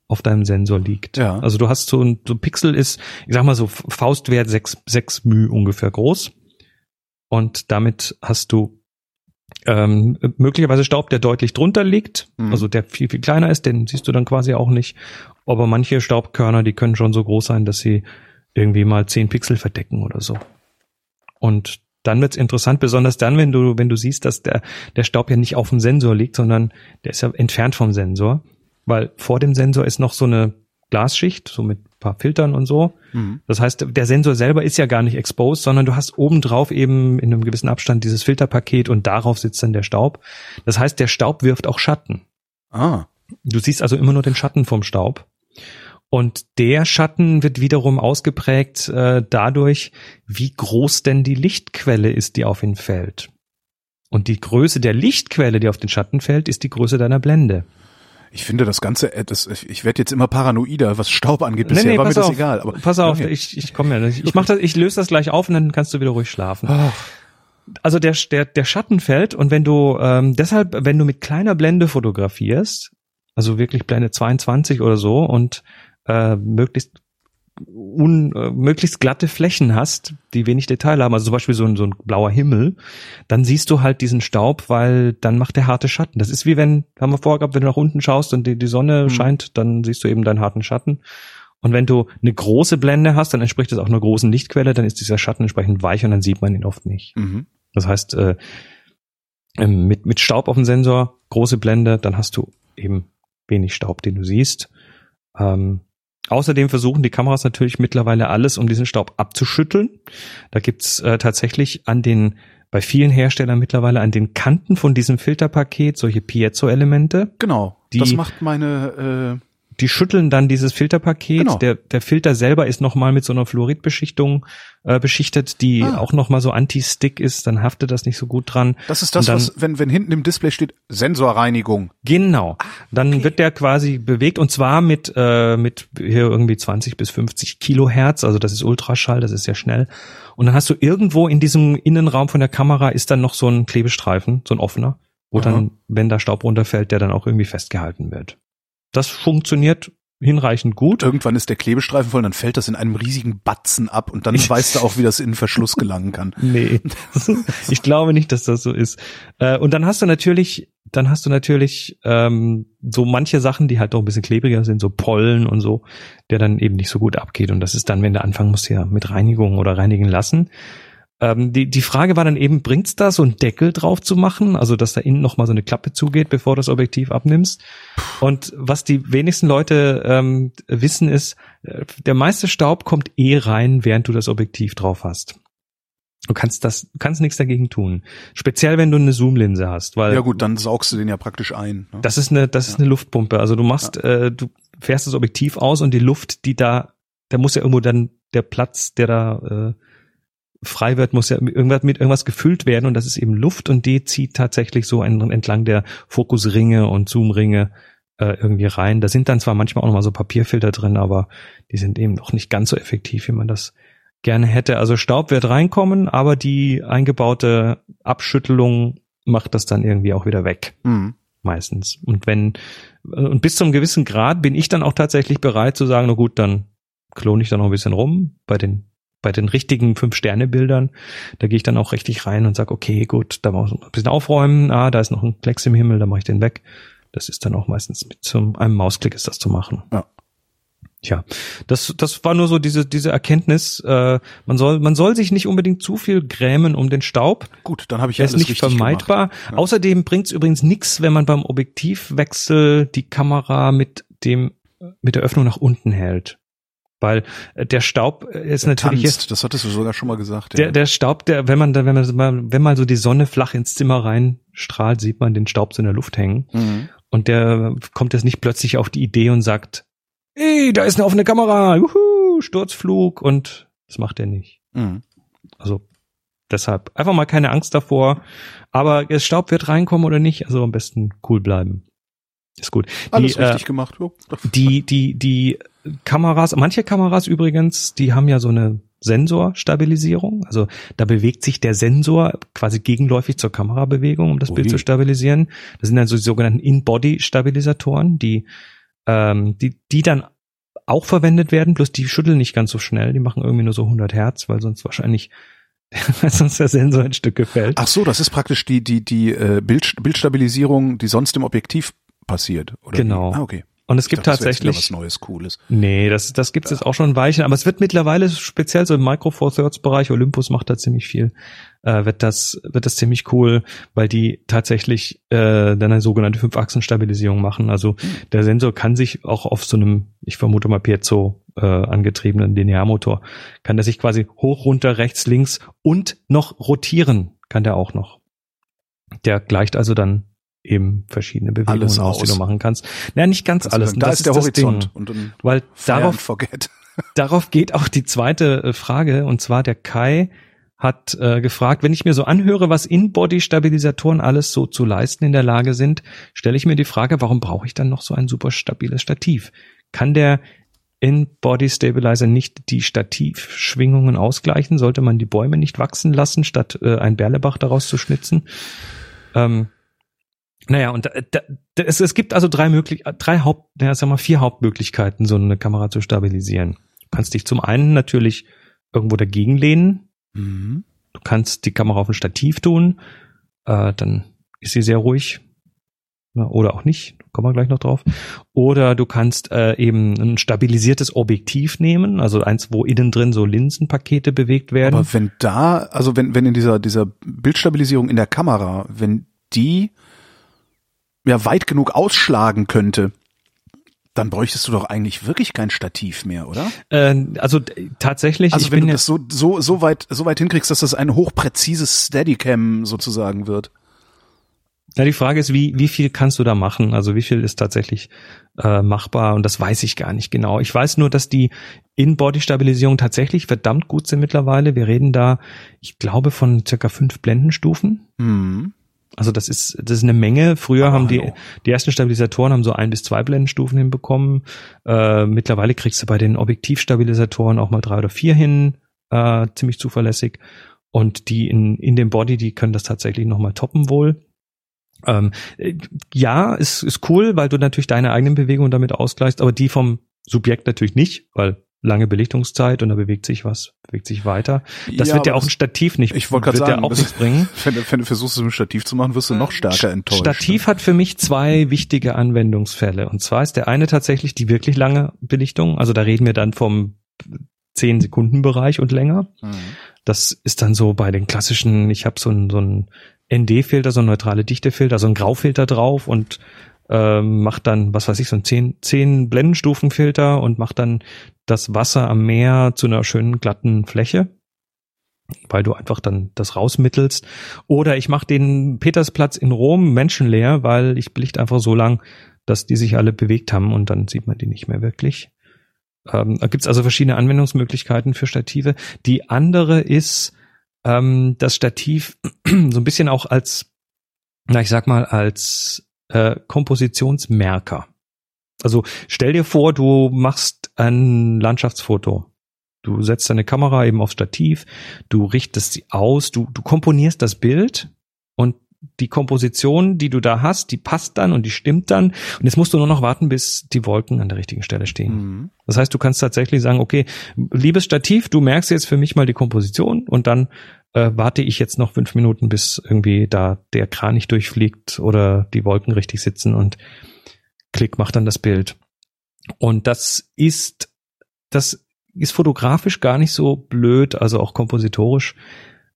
auf deinem Sensor liegt. Ja. Also du hast so ein so Pixel ist, ich sag mal so Faustwert sechs sechs μ ungefähr groß. Und damit hast du ähm, möglicherweise Staub, der deutlich drunter liegt, mhm. also der viel, viel kleiner ist, den siehst du dann quasi auch nicht. Aber manche Staubkörner, die können schon so groß sein, dass sie irgendwie mal zehn Pixel verdecken oder so. Und dann wird's interessant, besonders dann, wenn du, wenn du siehst, dass der, der Staub ja nicht auf dem Sensor liegt, sondern der ist ja entfernt vom Sensor, weil vor dem Sensor ist noch so eine Glasschicht, so mit paar Filtern und so. Mhm. Das heißt, der Sensor selber ist ja gar nicht exposed, sondern du hast obendrauf eben in einem gewissen Abstand dieses Filterpaket und darauf sitzt dann der Staub. Das heißt, der Staub wirft auch Schatten. Ah. Du siehst also immer nur den Schatten vom Staub. Und der Schatten wird wiederum ausgeprägt äh, dadurch, wie groß denn die Lichtquelle ist, die auf ihn fällt. Und die Größe der Lichtquelle, die auf den Schatten fällt, ist die Größe deiner Blende. Ich finde das Ganze, das, ich werde jetzt immer paranoider, was Staub angeht. Bisher Nee, nee, war mir pass das auf. egal. Aber Pass auf, ich, ich komme ja. nicht. Ich mach das, ich löse das gleich auf und dann kannst du wieder ruhig schlafen. Ach, Also der, der, der Schatten fällt und wenn du ähm, deshalb, wenn du mit kleiner Blende fotografierst, also wirklich Blende 22 oder so und äh, möglichst un, äh, möglichst glatte Flächen hast, die wenig Detail haben, also zum Beispiel so ein, so ein blauer Himmel, dann siehst du halt diesen Staub, weil dann macht der harte Schatten. Das ist wie wenn, haben wir vorher gehabt, wenn du nach unten schaust und die, die Sonne Mhm. scheint, dann siehst du eben deinen harten Schatten. Und wenn du eine große Blende hast, dann entspricht das auch einer großen Lichtquelle, dann ist dieser Schatten entsprechend weich und dann sieht man ihn oft nicht. mhm. Das heißt, äh, ähm, mit, mit Staub auf dem Sensor, große Blende, dann hast du eben wenig Staub, den du siehst. Ähm, außerdem versuchen die Kameras natürlich mittlerweile alles, um diesen Staub abzuschütteln. Da gibt's äh, tatsächlich an den, bei vielen Herstellern mittlerweile an den Kanten von diesem Filterpaket solche Piezo-Elemente. Genau. Die- das macht meine, Die schütteln dann dieses Filterpaket. Genau. Der, der Filter selber ist nochmal mit so einer Fluoridbeschichtung äh, beschichtet, die Ah. auch nochmal so anti-stick ist. Dann haftet das nicht so gut dran. das ist das, dann- was, wenn, wenn hinten im Display steht, Sensorreinigung. Genau. Dann okay. wird der quasi bewegt und zwar mit, äh, mit hier irgendwie 20 bis 50 Kilohertz. Also das ist Ultraschall, das ist sehr schnell. Und dann hast du irgendwo in diesem Innenraum von der Kamera ist dann noch so ein Klebestreifen, so ein offener, wo dann, wenn da Staub runterfällt, der dann auch irgendwie festgehalten wird. Das funktioniert hinreichend gut. Irgendwann ist der Klebestreifen voll, dann fällt das in einem riesigen Batzen ab und dann weißt du auch, wie das in den Verschluss gelangen kann. Nee, ich glaube nicht, dass das so ist. Äh, Und dann hast du natürlich, dann hast du natürlich ähm, so manche Sachen, die halt doch ein bisschen klebriger sind, so Pollen und so, der dann eben nicht so gut abgeht. Und das ist dann, wenn du anfangen musst, ja mit Reinigung oder reinigen lassen. Ähm, die, die Frage war dann eben, bringt's da so einen Deckel drauf zu machen, also dass da innen nochmal so eine Klappe zugeht, bevor du das Objektiv abnimmst. Und was die wenigsten Leute ähm, wissen ist, äh, der meiste Staub kommt eh rein, während du das Objektiv drauf hast. Du kannst das, kannst nichts dagegen tun. Speziell wenn du eine Zoomlinse hast, weil Ja gut, dann saugst du den ja praktisch ein. Ne? das ist eine, das ist eine Luftpumpe. Also du machst, äh, du fährst das Objektiv aus und die Luft, die da, da muss ja irgendwo dann der Platz, der da äh, frei wird, muss ja irgendwas mit irgendwas gefüllt werden und das ist eben Luft und die zieht tatsächlich so en- entlang der Fokusringe und Zoomringe äh, irgendwie rein. Da sind dann zwar manchmal auch noch mal so Papierfilter drin, aber die sind eben noch nicht ganz so effektiv, wie man das gerne hätte. Also Staub wird reinkommen, aber die eingebaute Abschüttelung macht das dann irgendwie auch wieder weg Mhm. meistens. Und wenn, und bis zum gewissen Grad bin ich dann auch tatsächlich bereit zu sagen, na gut, dann klone ich da noch ein bisschen rum bei den, bei den richtigen Fünf-Sterne-Bildern. Da gehe ich dann auch richtig rein und sage, okay, gut, da muss man ein bisschen aufräumen. Ah, da ist noch ein Klecks im Himmel, da mache ich den weg. Das ist dann auch meistens mit zum einem Mausklick ist das zu machen. Ja. Tja, das, das war nur so diese, diese Erkenntnis, äh, man soll, man soll sich nicht unbedingt zu viel grämen um den Staub. Gut, dann habe ich Der alles ist nicht vermeidbar. Ja. Außerdem bringt es übrigens nichts, wenn man beim Objektivwechsel die Kamera mit dem mit der Öffnung nach unten hält. Weil äh, der Staub äh, ist natürlich jetzt, Tanzt, das hattest du sogar schon mal gesagt. der, ja. der Staub, der, wenn man da, wenn man wenn mal so die Sonne flach ins Zimmer reinstrahlt, sieht man den Staub so in der Luft hängen. Mhm. Und der kommt jetzt nicht plötzlich auf die Idee und sagt, ey, da ist eine offene Kamera, juhu, Sturzflug und das macht er nicht. Mhm. Also deshalb einfach mal keine Angst davor. Aber der Staub wird reinkommen oder nicht, also am besten cool bleiben. Ist gut. Alles die, äh, richtig gemacht. Die, die, die Kameras, manche Kameras übrigens, die haben ja so eine Sensorstabilisierung. Also da bewegt sich der Sensor quasi gegenläufig zur Kamerabewegung, um das Bild Ui. zu stabilisieren. Das sind dann so die sogenannten In-Body-Stabilisatoren, die, ähm, die, die dann auch verwendet werden, bloß die schütteln nicht ganz so schnell. Die machen irgendwie nur so 100 Hertz, weil sonst wahrscheinlich, weil sonst der Sensor in Stücke fällt. Ach so, das ist praktisch die die die äh, Bild, Bildstabilisierung, die sonst im Objektiv passiert. Oder Genau. Wie? Ah, okay. Und es Ich gibt dachte, das tatsächlich was Neues, Cooles. Nee, das, das gibt's jetzt auch schon ein Weilchen, aber es wird mittlerweile speziell so im Micro Four Thirds Bereich, Olympus macht da ziemlich viel, äh, wird das, wird das ziemlich cool, weil die tatsächlich äh, dann eine sogenannte Fünf-Achsen-Stabilisierung machen. Also der Sensor kann sich auch auf so einem, ich vermute mal Piezo äh, angetriebenen Linearmotor, kann der sich quasi hoch, runter, rechts, links und noch rotieren kann der auch noch. Der gleicht also dann eben verschiedene Bewegungen Alles aus, die du machen kannst. Naja, nicht ganz Kannst du alles. da Das ist der das Horizont Ding. und Weil darauf, darauf geht auch die zweite äh, Frage, und zwar der Kai hat äh, gefragt, wenn ich mir so anhöre, was In-Body-Stabilisatoren alles so zu leisten in der Lage sind, stelle ich mir die Frage, warum brauche ich dann noch so ein super stabiles Stativ? Kann der In-Body-Stabilizer nicht die Stativschwingungen ausgleichen? Sollte man die Bäume nicht wachsen lassen, statt äh, ein Bärlebach daraus zu schnitzen? Ähm, naja, und da, da, es, es gibt also drei möglich, drei Haupt, naja, sag mal vier Hauptmöglichkeiten, so eine Kamera zu stabilisieren. Du kannst dich zum einen natürlich irgendwo dagegen lehnen. Mhm. Du kannst die Kamera auf ein Stativ tun, äh, dann ist sie sehr ruhig. Na, oder auch nicht, kommen wir gleich noch drauf. Oder du kannst äh, eben ein stabilisiertes Objektiv nehmen, also eins, wo innen drin so Linsenpakete bewegt werden. Aber wenn da, also wenn, wenn in dieser, dieser Bildstabilisierung in der Kamera, wenn die ja weit genug ausschlagen könnte, dann bräuchtest du doch eigentlich wirklich kein Stativ mehr, oder? Äh, also tatsächlich, Also wenn du das so, so, so weit, so weit hinkriegst, dass das ein hochpräzises Steadicam sozusagen wird. Ja, die Frage ist, wie, wie viel kannst du da machen? Also wie viel ist tatsächlich äh, machbar? Und das weiß ich gar nicht genau. Ich weiß nur, dass die In-Body-Stabilisierung tatsächlich verdammt gut sind mittlerweile. Wir reden da, ich glaube, von circa fünf Blendenstufen. Hm. Also das ist, das ist eine Menge. Früher Aber haben die, hallo. die ersten Stabilisatoren haben so ein bis zwei Blendenstufen hinbekommen. Äh, mittlerweile kriegst du bei den Objektivstabilisatoren auch mal drei oder vier hin, äh, ziemlich zuverlässig. Und die in, in dem Body, die können das tatsächlich nochmal toppen wohl. Ähm, äh, ja, ist, ist cool, weil du natürlich deine eigenen Bewegungen damit ausgleichst, aber die vom Subjekt natürlich nicht, weil lange Belichtungszeit und da bewegt sich was, bewegt sich weiter. Das wird ja auch ein Stativ nicht, Ich wollte gerade wird sagen, ja auch nichts bringen. Wenn, du- wenn du versuchst, es mit Stativ zu machen, wirst du noch stärker enttäuscht. Stativ hat für mich zwei wichtige Anwendungsfälle. Und zwar ist der eine tatsächlich die wirklich lange Belichtung. Also da reden wir dann vom 10 Sekunden Bereich und länger. Mhm. Das ist dann so bei den klassischen, ich habe so ein, so ein ND-Filter, so ein neutrale Dichtefilter, so ein Graufilter drauf und ähm, macht dann, was weiß ich, so ein 10, 10 Blendenstufenfilter und macht dann das Wasser am Meer zu einer schönen glatten Fläche weil du einfach dann das rausmittelst. Oder ich mache den Petersplatz in Rom menschenleer, weil ich belicht einfach so lang, dass die sich alle bewegt haben und dann sieht man die nicht mehr wirklich. Ähm, da gibt's also verschiedene Anwendungsmöglichkeiten für Stative. Die andere ist ähm, das Stativ so ein bisschen auch als, na ich sag mal, als äh, Kompositionsmerker. Also stell dir vor, du machst ein Landschaftsfoto. Du setzt deine Kamera eben aufs Stativ, du richtest sie aus, du, du komponierst das Bild und die Komposition, die du da hast, die passt dann und die stimmt dann. Und jetzt musst du nur noch warten, bis die Wolken an der richtigen Stelle stehen. Mhm. Das heißt, du kannst tatsächlich sagen, okay, liebes Stativ, du merkst jetzt für mich mal die Komposition und dann äh, warte ich jetzt noch fünf Minuten, bis irgendwie da der Kranich durchfliegt oder die Wolken richtig sitzen und klick, macht dann das Bild. Und das ist, das ist fotografisch gar nicht so blöd, also auch kompositorisch.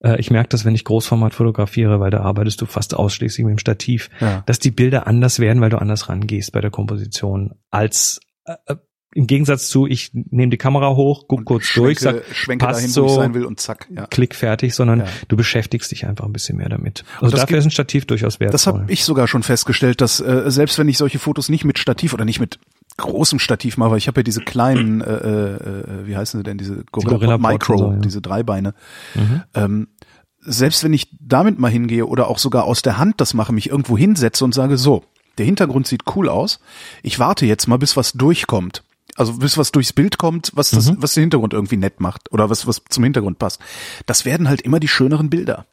Äh, ich merke das, wenn ich Großformat fotografiere, weil da arbeitest du fast ausschließlich mit dem Stativ Ja. dass die Bilder anders werden, weil du anders rangehst bei der Komposition, als äh, im Gegensatz zu, ich nehme die Kamera hoch, guck kurz durch, schwenke, sag, schwenke passt dahin, wo so. ich sein will und zack. Ja. klick fertig, sondern Ja. du beschäftigst dich einfach ein bisschen mehr damit. Also das dafür gibt- ist ein Stativ durchaus wertvoll. Das habe ich sogar schon festgestellt, dass äh, selbst wenn ich solche Fotos nicht mit Stativ oder nicht mit großem Stativ mache, weil ich habe ja diese kleinen, äh, äh, wie heißen sie denn, diese Gorilla, Gorilla Pod Micro, so, ja. diese Dreibeine. Mhm. Ähm, selbst wenn ich damit mal hingehe oder auch sogar aus der Hand das mache, mich irgendwo hinsetze und sage, so, der Hintergrund sieht cool aus, ich warte jetzt mal, bis was durchkommt. Also bis was durchs Bild kommt, was das, Mhm. was den Hintergrund irgendwie nett macht oder was, was zum Hintergrund passt. Das werden halt immer die schöneren Bilder.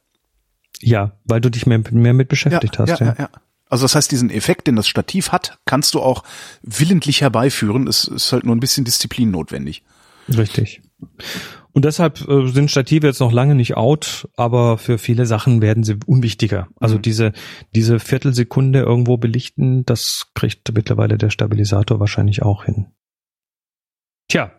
Ja, weil du dich mehr, mehr mit beschäftigt hast. ja, ja, ja. Also das heißt, diesen Effekt, den das Stativ hat, kannst du auch willentlich herbeiführen. Es ist halt nur ein bisschen Disziplin notwendig. Richtig. Und deshalb äh, sind Stative jetzt noch lange nicht out, aber für viele Sachen werden sie unwichtiger. Also Mhm. diese, diese Viertelsekunde irgendwo belichten, das kriegt mittlerweile der Stabilisator wahrscheinlich auch hin. Tja,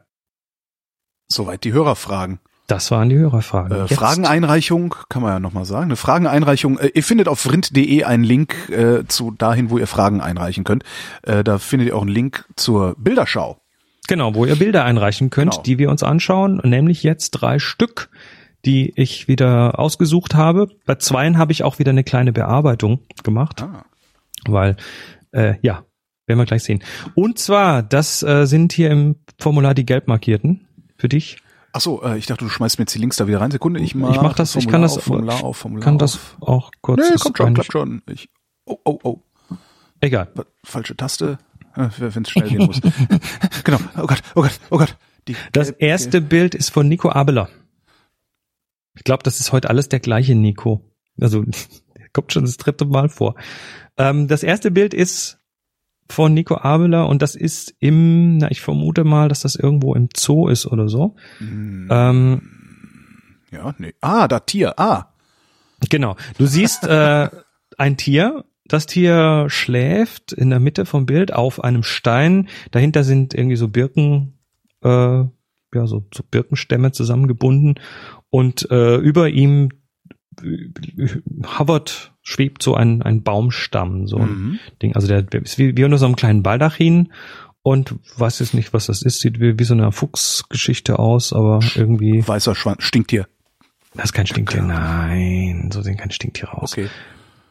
Soweit die Hörerfragen. das waren die Hörerfragen. Äh, Jetzt- Frageneinreichung, kann man ja nochmal sagen. Eine Frageneinreichung, äh, ihr findet auf vrind.de einen Link äh, zu dahin, wo ihr Fragen einreichen könnt. Äh, da findet ihr auch einen Link zur Bilderschau. Genau, wo ihr Bilder einreichen könnt, Genau. die wir uns anschauen, nämlich jetzt drei Stück, die ich wieder ausgesucht habe. Bei zweien habe ich auch wieder eine kleine Bearbeitung gemacht. Ah. weil äh, ja, werden wir gleich sehen. Und zwar, das äh, sind hier im Formular die gelb markierten für dich. Ach so, äh, ich dachte, du schmeißt mir jetzt die Links da wieder rein. Sekunde, ich mach, Ich mach das, ich kann das, auf, Formular auf, Formular kann auf. das auch kurz. Nee, kommt schon, klappt schon. Ich, oh, oh, oh. Egal. Falsche Taste. Wenn es schnell gehen muss. genau. Oh Gott, oh Gott, oh Gott. Die, Das gelb- erste Bild ist von Nico Abeler. Ich glaube, das ist heute alles der gleiche Nico. Also, der kommt schon das dritte Mal vor. Ähm, das erste Bild ist von Nico Abeler und das ist im, na, ich vermute mal, dass das irgendwo im Zoo ist oder so. Hm, Ähm, ja, nee. Ah, da Tier. Ah. Genau. Du siehst äh, ein Tier. Das Tier schläft in der Mitte vom Bild auf einem Stein. Dahinter sind irgendwie so Birken, äh, ja, so, so Birkenstämme zusammengebunden. Und äh, über ihm äh, hovert, schwebt so ein, ein Baumstamm, so ein Mhm. Ding. Also der, der ist wie, wie unter so einem kleinen Baldachin und weiß jetzt nicht, was das ist. Sieht wie, wie so eine Fuchsgeschichte aus, aber irgendwie. Weißer Schwanz. Stinktier. Das ist kein Stinktier. Nein, so sehen kein Stinktier aus. Okay.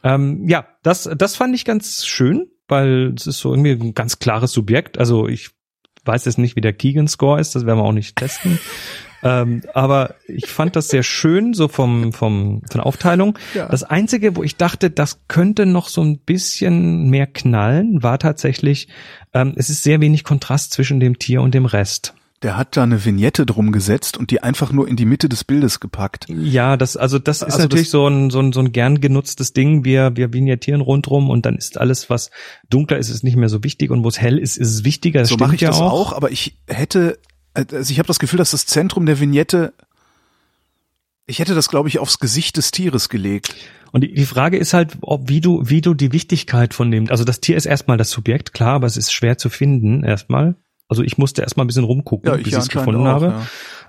Ähm, ja, das, das fand ich ganz schön, weil es ist so irgendwie ein ganz klares Subjekt. Also ich weiß jetzt nicht, wie der Keegan-Score ist, das werden wir auch nicht testen. ähm, aber ich fand das sehr schön, so vom, vom, von der Aufteilung. Ja. Das Einzige, wo ich dachte, das könnte noch so ein bisschen mehr knallen, war tatsächlich, ähm, es ist sehr wenig Kontrast zwischen dem Tier und dem Rest. Der hat da eine Vignette drum gesetzt und die einfach nur in die Mitte des Bildes gepackt. Ja, das, also das ist Also natürlich das- so ein, so ein, so ein gern genutztes Ding. Wir, wir vignettieren rundrum und dann ist alles, was dunkler ist, ist nicht mehr so wichtig und wo es hell ist, ist es wichtiger. Das so stimmt mache ich ja das auch. auch. aber ich hätte, also ich habe das Gefühl, dass das Zentrum der Vignette, ich hätte das, glaube ich, aufs Gesicht des Tieres gelegt. Und die, Frage ist halt, ob, wie du, wie du die Wichtigkeit von dem, also das Tier ist erstmal das Subjekt, klar, aber es ist schwer zu finden erstmal. Also ich musste erstmal ein bisschen rumgucken, bis ich es gefunden auch, habe.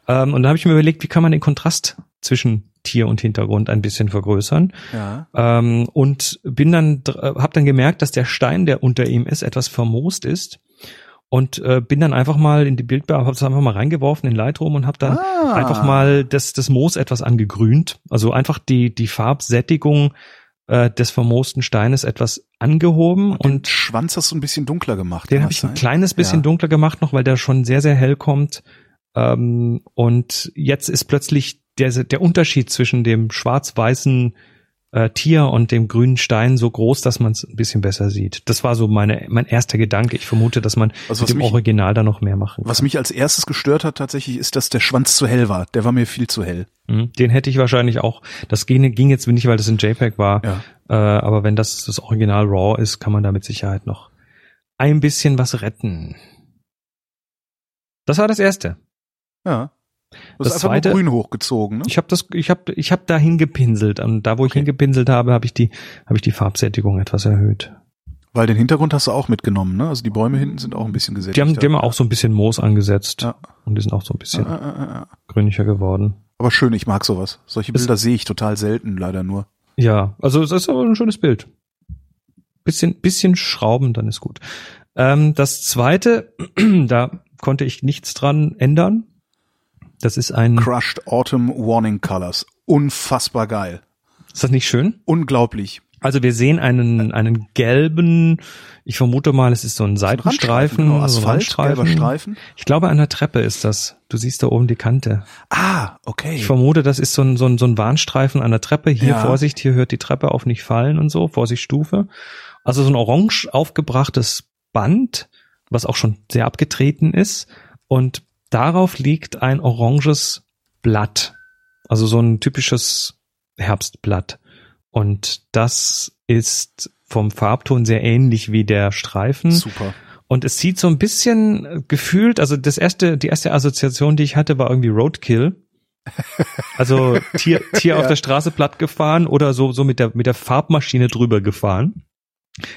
Ja. Ähm, und da habe ich mir überlegt, wie kann man den Kontrast zwischen Tier und Hintergrund ein bisschen vergrößern. Ja. Ähm, und bin dann, habe dann gemerkt, dass der Stein, der unter ihm ist, etwas vermoost ist. Und äh, bin dann einfach mal in die Bildbearbeitung, habe es einfach mal reingeworfen in Lightroom und habe dann Ah. einfach mal das, das Moos etwas angegrünt. Also einfach die, die Farbsättigung äh, des vermoosten Steines etwas angehoben Und den und Schwanz hast du ein bisschen dunkler gemacht. den habe ich ein sein? kleines bisschen Ja. dunkler gemacht noch, weil der schon sehr, sehr hell kommt. Ähm, und jetzt ist plötzlich der, der Unterschied zwischen dem schwarz-weißen äh, Tier und dem grünen Stein so groß, dass man es ein bisschen besser sieht. Das war so meine, mein erster Gedanke. Ich vermute, dass man Also mit was dem mich- Original da noch mehr machen Was kann. mich als erstes gestört hat tatsächlich, ist, dass der Schwanz zu hell war. Der war mir viel zu hell. Mhm. Den hätte ich wahrscheinlich auch, das ging, ging jetzt nicht, weil das ein JPEG war, Ja. äh, aber wenn das das Original RAW ist, kann man da mit Sicherheit noch ein bisschen was retten. Das war das erste. Ja. Du Das hast einfach zweite- grün hochgezogen, ne? Ich habe das, ich habe, ich habe da hingepinselt und da, wo ich Okay. hingepinselt habe, habe ich die, habe ich die Farbsättigung etwas erhöht. Weil den Hintergrund hast du auch mitgenommen, ne? Also die Bäume hinten sind auch ein bisschen gesättigt. Die haben, die haben auch so ein bisschen Moos angesetzt Ja. und die sind auch so ein bisschen Ja, ja, ja, ja. grünlicher geworden. Aber schön, ich mag sowas. Solche Das- Bilder sehe ich total selten, leider nur. Ja, also es ist aber ein schönes Bild. Bisschen, bisschen schrauben, dann ist gut. Ähm, das zweite, da konnte ich nichts dran ändern. Das ist ein, Crushed Autumn Warning Colors. Unfassbar geil. ist das nicht schön? Unglaublich. Also wir sehen einen, einen gelben, ich vermute mal, es ist so ein Seitenstreifen, genau, so Asphalt, gelber. Streifen. Ich glaube, an der Treppe ist das. Du siehst da oben die Kante. Ah, okay. Ich vermute, das ist so ein, so ein, so ein Warnstreifen an der Treppe. Hier, Ja. Vorsicht, hier hört die Treppe auf nicht fallen und so. Vorsicht, Stufe. Also so ein orange aufgebrachtes Band, was auch schon sehr abgetreten ist. Und darauf liegt ein oranges Blatt. Also so ein typisches Herbstblatt. Und das ist vom Farbton sehr ähnlich wie der Streifen. Super. Und es sieht so ein bisschen gefühlt, also das erste, die erste Assoziation, die ich hatte, war irgendwie Roadkill. Also Tier, Tier auf Ja. der Straße platt gefahren oder so, so mit der, mit der Farbmaschine drüber gefahren.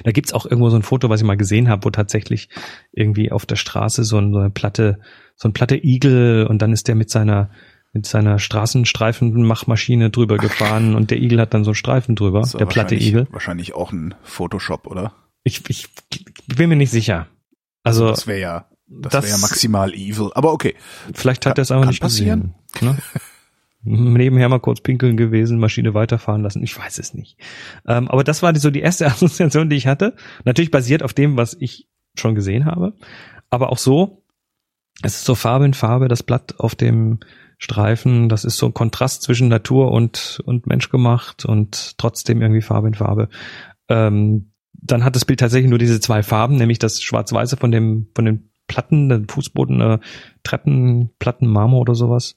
Da gibt's auch irgendwo so ein Foto, was ich mal gesehen habe, wo tatsächlich irgendwie auf der Straße so, ein, so eine platte, so ein platte Igel und dann ist der mit seiner, mit seiner Straßenstreifenmachmaschine drüber gefahren und der Igel hat dann so einen Streifen drüber, der platte Igel. Wahrscheinlich auch ein Photoshop, oder? Ich, ich bin mir nicht sicher. Also, Das wäre ja, das, Das- wäre ja maximal evil. Aber okay. Vielleicht hat er es aber kann nicht passieren. gesehen. Ne? Nebenher mal kurz pinkeln gewesen, Maschine weiterfahren lassen. Ich weiß es nicht. Ähm, aber das war die, so die erste Assoziation, die ich hatte. Natürlich basiert auf dem, was ich schon gesehen habe. Aber auch so es ist so Farbe in Farbe, das Blatt auf dem Streifen, das ist so ein Kontrast zwischen Natur und, und Mensch gemacht und trotzdem irgendwie Farbe in Farbe. Ähm, dann hat das Bild tatsächlich nur diese zwei Farben, nämlich das Schwarz-Weiße von dem, von den Platten, den Fußboden, äh, Treppen, Platten, Marmor oder sowas.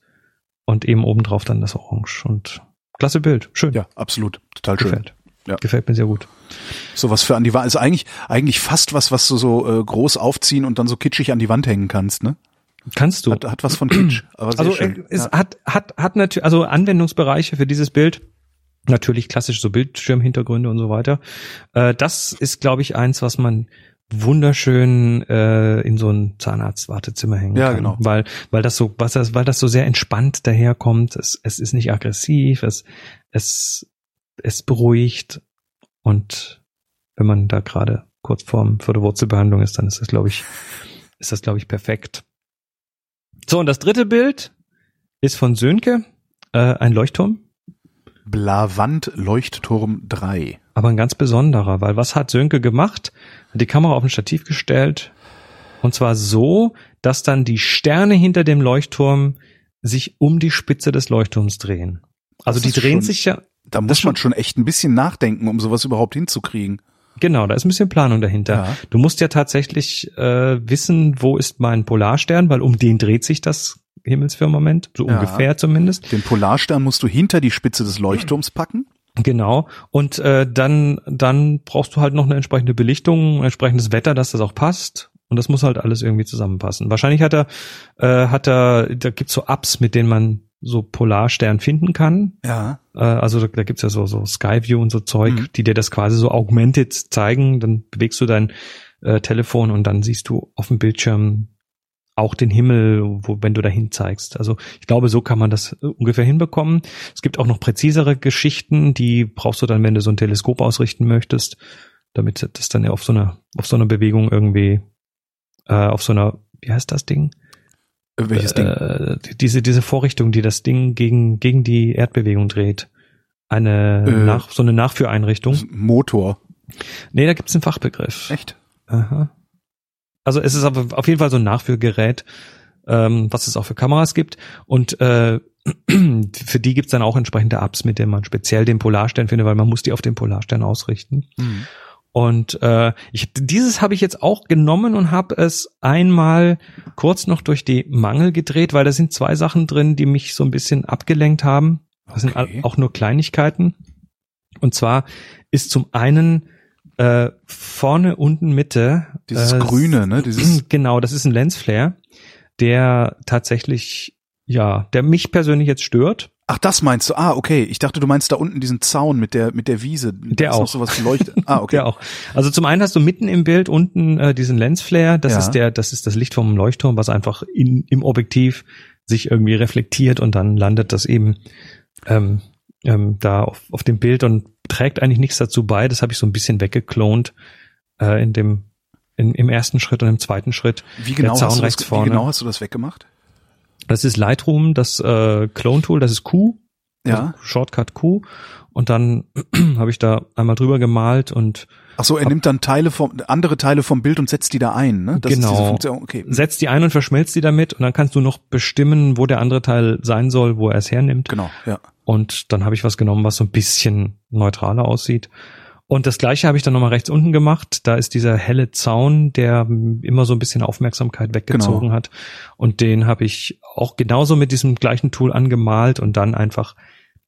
Und eben obendrauf dann das Orange. Und klasse Bild. Schön. Ja, absolut. Total schön. Gefällt. Ja. Gefällt mir sehr gut. Sowas für an die Wand. Also eigentlich, eigentlich fast was, was du so äh, groß aufziehen und dann so kitschig an die Wand hängen kannst, ne? Kannst du. Hat, hat was von Kitsch. Also schön. es ja. hat hat hat natürlich also Anwendungsbereiche für dieses Bild. Natürlich klassisch so Bildschirmhintergründe und so weiter. Äh, das ist, glaube ich, eins, was man wunderschön äh, in so ein Zahnarztwartezimmer hängen Ja, kann, genau. weil weil das so was das, weil das so sehr entspannt daherkommt. Es, es ist nicht aggressiv, es es es beruhigt und wenn man da gerade kurz vorm vor der Wurzelbehandlung ist, dann ist das glaube ich ist das glaube ich perfekt. So und das dritte Bild ist von Sönke, äh, ein Leuchtturm. Blavant Leuchtturm 3. aber ein ganz besonderer, weil was hat Sönke gemacht? Hat die Kamera auf ein Stativ gestellt und zwar so, dass dann die Sterne hinter dem Leuchtturm sich um die Spitze des Leuchtturms drehen. Also Das die drehen schon- sich ja, Da muss man schon echt ein bisschen nachdenken, um sowas überhaupt hinzukriegen. Genau, da ist ein bisschen Planung dahinter. Ja. Du musst ja tatsächlich äh, wissen, wo ist mein Polarstern, weil um den dreht sich das Himmelsfirmament, so Ja. ungefähr zumindest. Den Polarstern musst du hinter die Spitze des Leuchtturms packen. Genau. Und äh, dann, dann brauchst du halt noch eine entsprechende Belichtung, ein entsprechendes Wetter, dass das auch passt. Und das muss halt alles irgendwie zusammenpassen. Wahrscheinlich hat er, äh, hat er, da gibt's so Apps, mit denen man so Polarstern finden kann. Ja. Äh, also da, da gibt's ja so, so Skyview und so Zeug, Mhm. die dir das quasi so augmented zeigen. Dann bewegst du dein äh, Telefon und dann siehst du auf dem Bildschirm auch den Himmel, wo, wenn du dahin zeigst. Also ich glaube, so kann man das äh, ungefähr hinbekommen. Es gibt auch noch präzisere Geschichten, die brauchst du dann, wenn du so ein Teleskop ausrichten möchtest, damit das dann ja auf so einer, auf so einer Bewegung irgendwie, äh, auf so einer, wie heißt das Ding? Welches Ding? äh, diese, diese Vorrichtung, die das Ding gegen, gegen die Erdbewegung dreht. Eine Äh. nach, so eine Nachführeinrichtung. Motor. Nee, da gibt's einen Fachbegriff. Echt? Aha. Also es ist aber auf jeden Fall so ein Nachführgerät, ähm, was es auch für Kameras gibt. Und äh, für die gibt's dann auch entsprechende Apps, mit denen man speziell den Polarstern findet, weil man muss die auf den Polarstern ausrichten. Mhm. Und äh, ich, dieses habe ich jetzt auch genommen und habe es einmal kurz noch durch die Mangel gedreht, weil da sind zwei Sachen drin, die mich so ein bisschen abgelenkt haben. Das sind Okay. all- auch nur Kleinigkeiten. Und zwar ist zum einen äh, vorne, unten, Mitte. Dieses äh, Grüne, ne? Dieses, Genau, das ist ein Lensflare, der tatsächlich, ja, der mich persönlich jetzt stört. Ach, das meinst du? Ah, okay. Ich dachte, du meinst da unten diesen Zaun mit der, mit der Wiese. Der ist noch auch. sowas beleuchtet. Ah, okay. Der auch. Also zum einen hast du mitten im Bild unten äh, diesen Lensflare, das Ja. ist der, das ist das Licht vom Leuchtturm, was einfach in, im Objektiv sich irgendwie reflektiert und dann landet das eben ähm, ähm, da auf, auf dem Bild und trägt eigentlich nichts dazu bei. Das habe ich so ein bisschen weggeklont äh, in dem in, im ersten Schritt und im zweiten Schritt. Wie genau, hast du das, rechts wie vorne. genau hast du das weggemacht? Das ist Lightroom, das äh, Clone Tool, das ist Q, Ja. also Shortcut Q. Und dann habe ich da einmal drüber gemalt und Ach so, er nimmt dann Teile vom, andere Teile vom Bild und setzt die da ein, ne? Das Genau. ist diese Funktion. Okay. setzt die ein und verschmelzt die damit und dann kannst du noch bestimmen, wo der andere Teil sein soll, wo er es hernimmt. Genau, ja. Und dann habe ich was genommen, was so ein bisschen neutraler aussieht. Und das gleiche habe ich dann nochmal rechts unten gemacht. Da ist dieser helle Zaun, der mm, immer so ein bisschen Aufmerksamkeit weggezogen Genau. hat. Und den habe ich auch genauso mit diesem gleichen Tool angemalt und dann einfach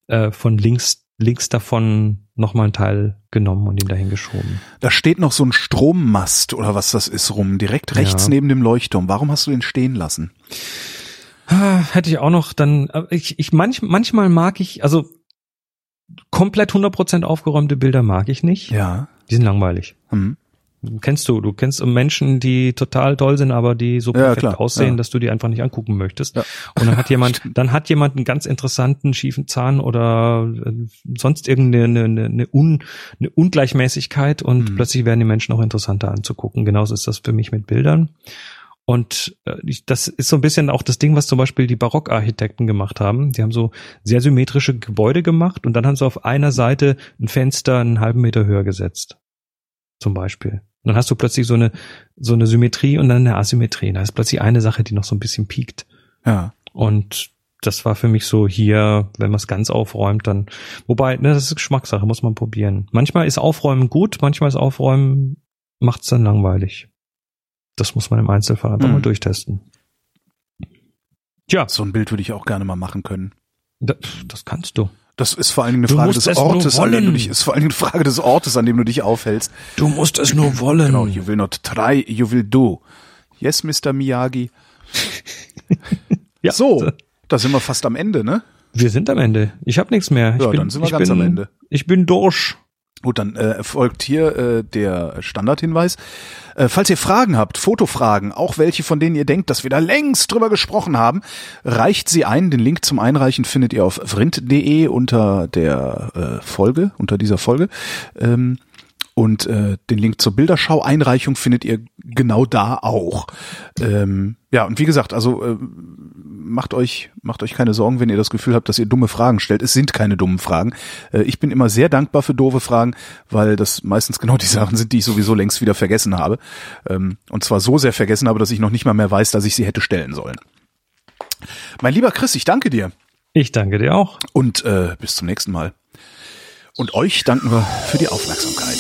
äh, von links, links davon nochmal einen Teil genommen und ihn dahin geschoben. Da steht noch so ein Strommast oder was das ist rum, direkt rechts Ja. neben dem Leuchtturm. Warum hast du den stehen lassen? Ah, Hätte ich auch noch dann, äh, ich, ich manch, manchmal mag ich, also komplett 100% aufgeräumte Bilder mag ich nicht. Ja. Die sind langweilig. Hm. Kennst du, du kennst Menschen, die total toll sind, aber die so Ja, perfekt klar, aussehen, ja. dass du die einfach nicht angucken möchtest. Ja. Und dann hat jemand, dann hat jemand einen ganz interessanten schiefen Zahn oder äh, sonst irgendeine eine, eine, Un, eine Ungleichmäßigkeit und Mhm. plötzlich werden die Menschen auch interessanter anzugucken. Genauso ist das für mich mit Bildern. Und äh, das ist so ein bisschen auch das Ding, was zum Beispiel die Barockarchitekten gemacht haben. Die haben so sehr symmetrische Gebäude gemacht und dann haben sie auf einer Seite ein Fenster einen halben Meter höher gesetzt. Zum Beispiel. dann hast du plötzlich so eine, so eine Symmetrie und dann eine Asymmetrie. Da ist plötzlich eine Sache, die noch so ein bisschen piekt. Ja. Und das war für mich so hier, wenn man es ganz aufräumt, dann, wobei, ne, das ist Geschmackssache, muss man probieren. Manchmal ist Aufräumen gut, manchmal ist Aufräumen, macht's dann langweilig. Das muss man im Einzelfall einfach Mhm. mal durchtesten. Tja, So ein Bild würde ich auch gerne mal machen können. das, das kannst du. Das ist vor allen Dingen eine Frage des Ortes, an dem du dich, ist vor allen Dingen eine Frage des Ortes, an dem du dich aufhältst. Du musst es nur wollen. Genau, you will not try, you will do. Yes, Mr. Miyagi. Ja, So, da sind wir fast am Ende, ne? Wir sind am Ende. Ich habe nichts mehr. Ich Ja, bin, dann sind wir ich ganz bin, am Ende. Ich bin durch. Gut, dann äh, folgt hier äh, der Standardhinweis. Äh, falls ihr Fragen habt, Fotofragen, auch welche, von denen ihr denkt, dass wir da längst drüber gesprochen haben, reicht sie ein. Den Link zum Einreichen findet ihr auf vrind.de unter der äh, Folge, unter dieser Folge. Ähm, und äh, den Link zur Bilderschau-Einreichung findet ihr genau da auch. Ähm, ja, und wie gesagt, also äh, macht euch macht euch keine Sorgen, wenn ihr das Gefühl habt, dass ihr dumme Fragen stellt. Es sind keine dummen Fragen. Äh, ich bin immer sehr dankbar für doofe Fragen, weil das meistens genau die Sachen sind, die ich sowieso längst wieder vergessen habe. Ähm, und zwar so sehr vergessen habe, dass ich noch nicht mal mehr weiß, dass ich sie hätte stellen sollen. Mein lieber Chris, ich danke dir Ich danke dir auch. und äh, bis zum nächsten Mal. Und euch danken wir für die Aufmerksamkeit.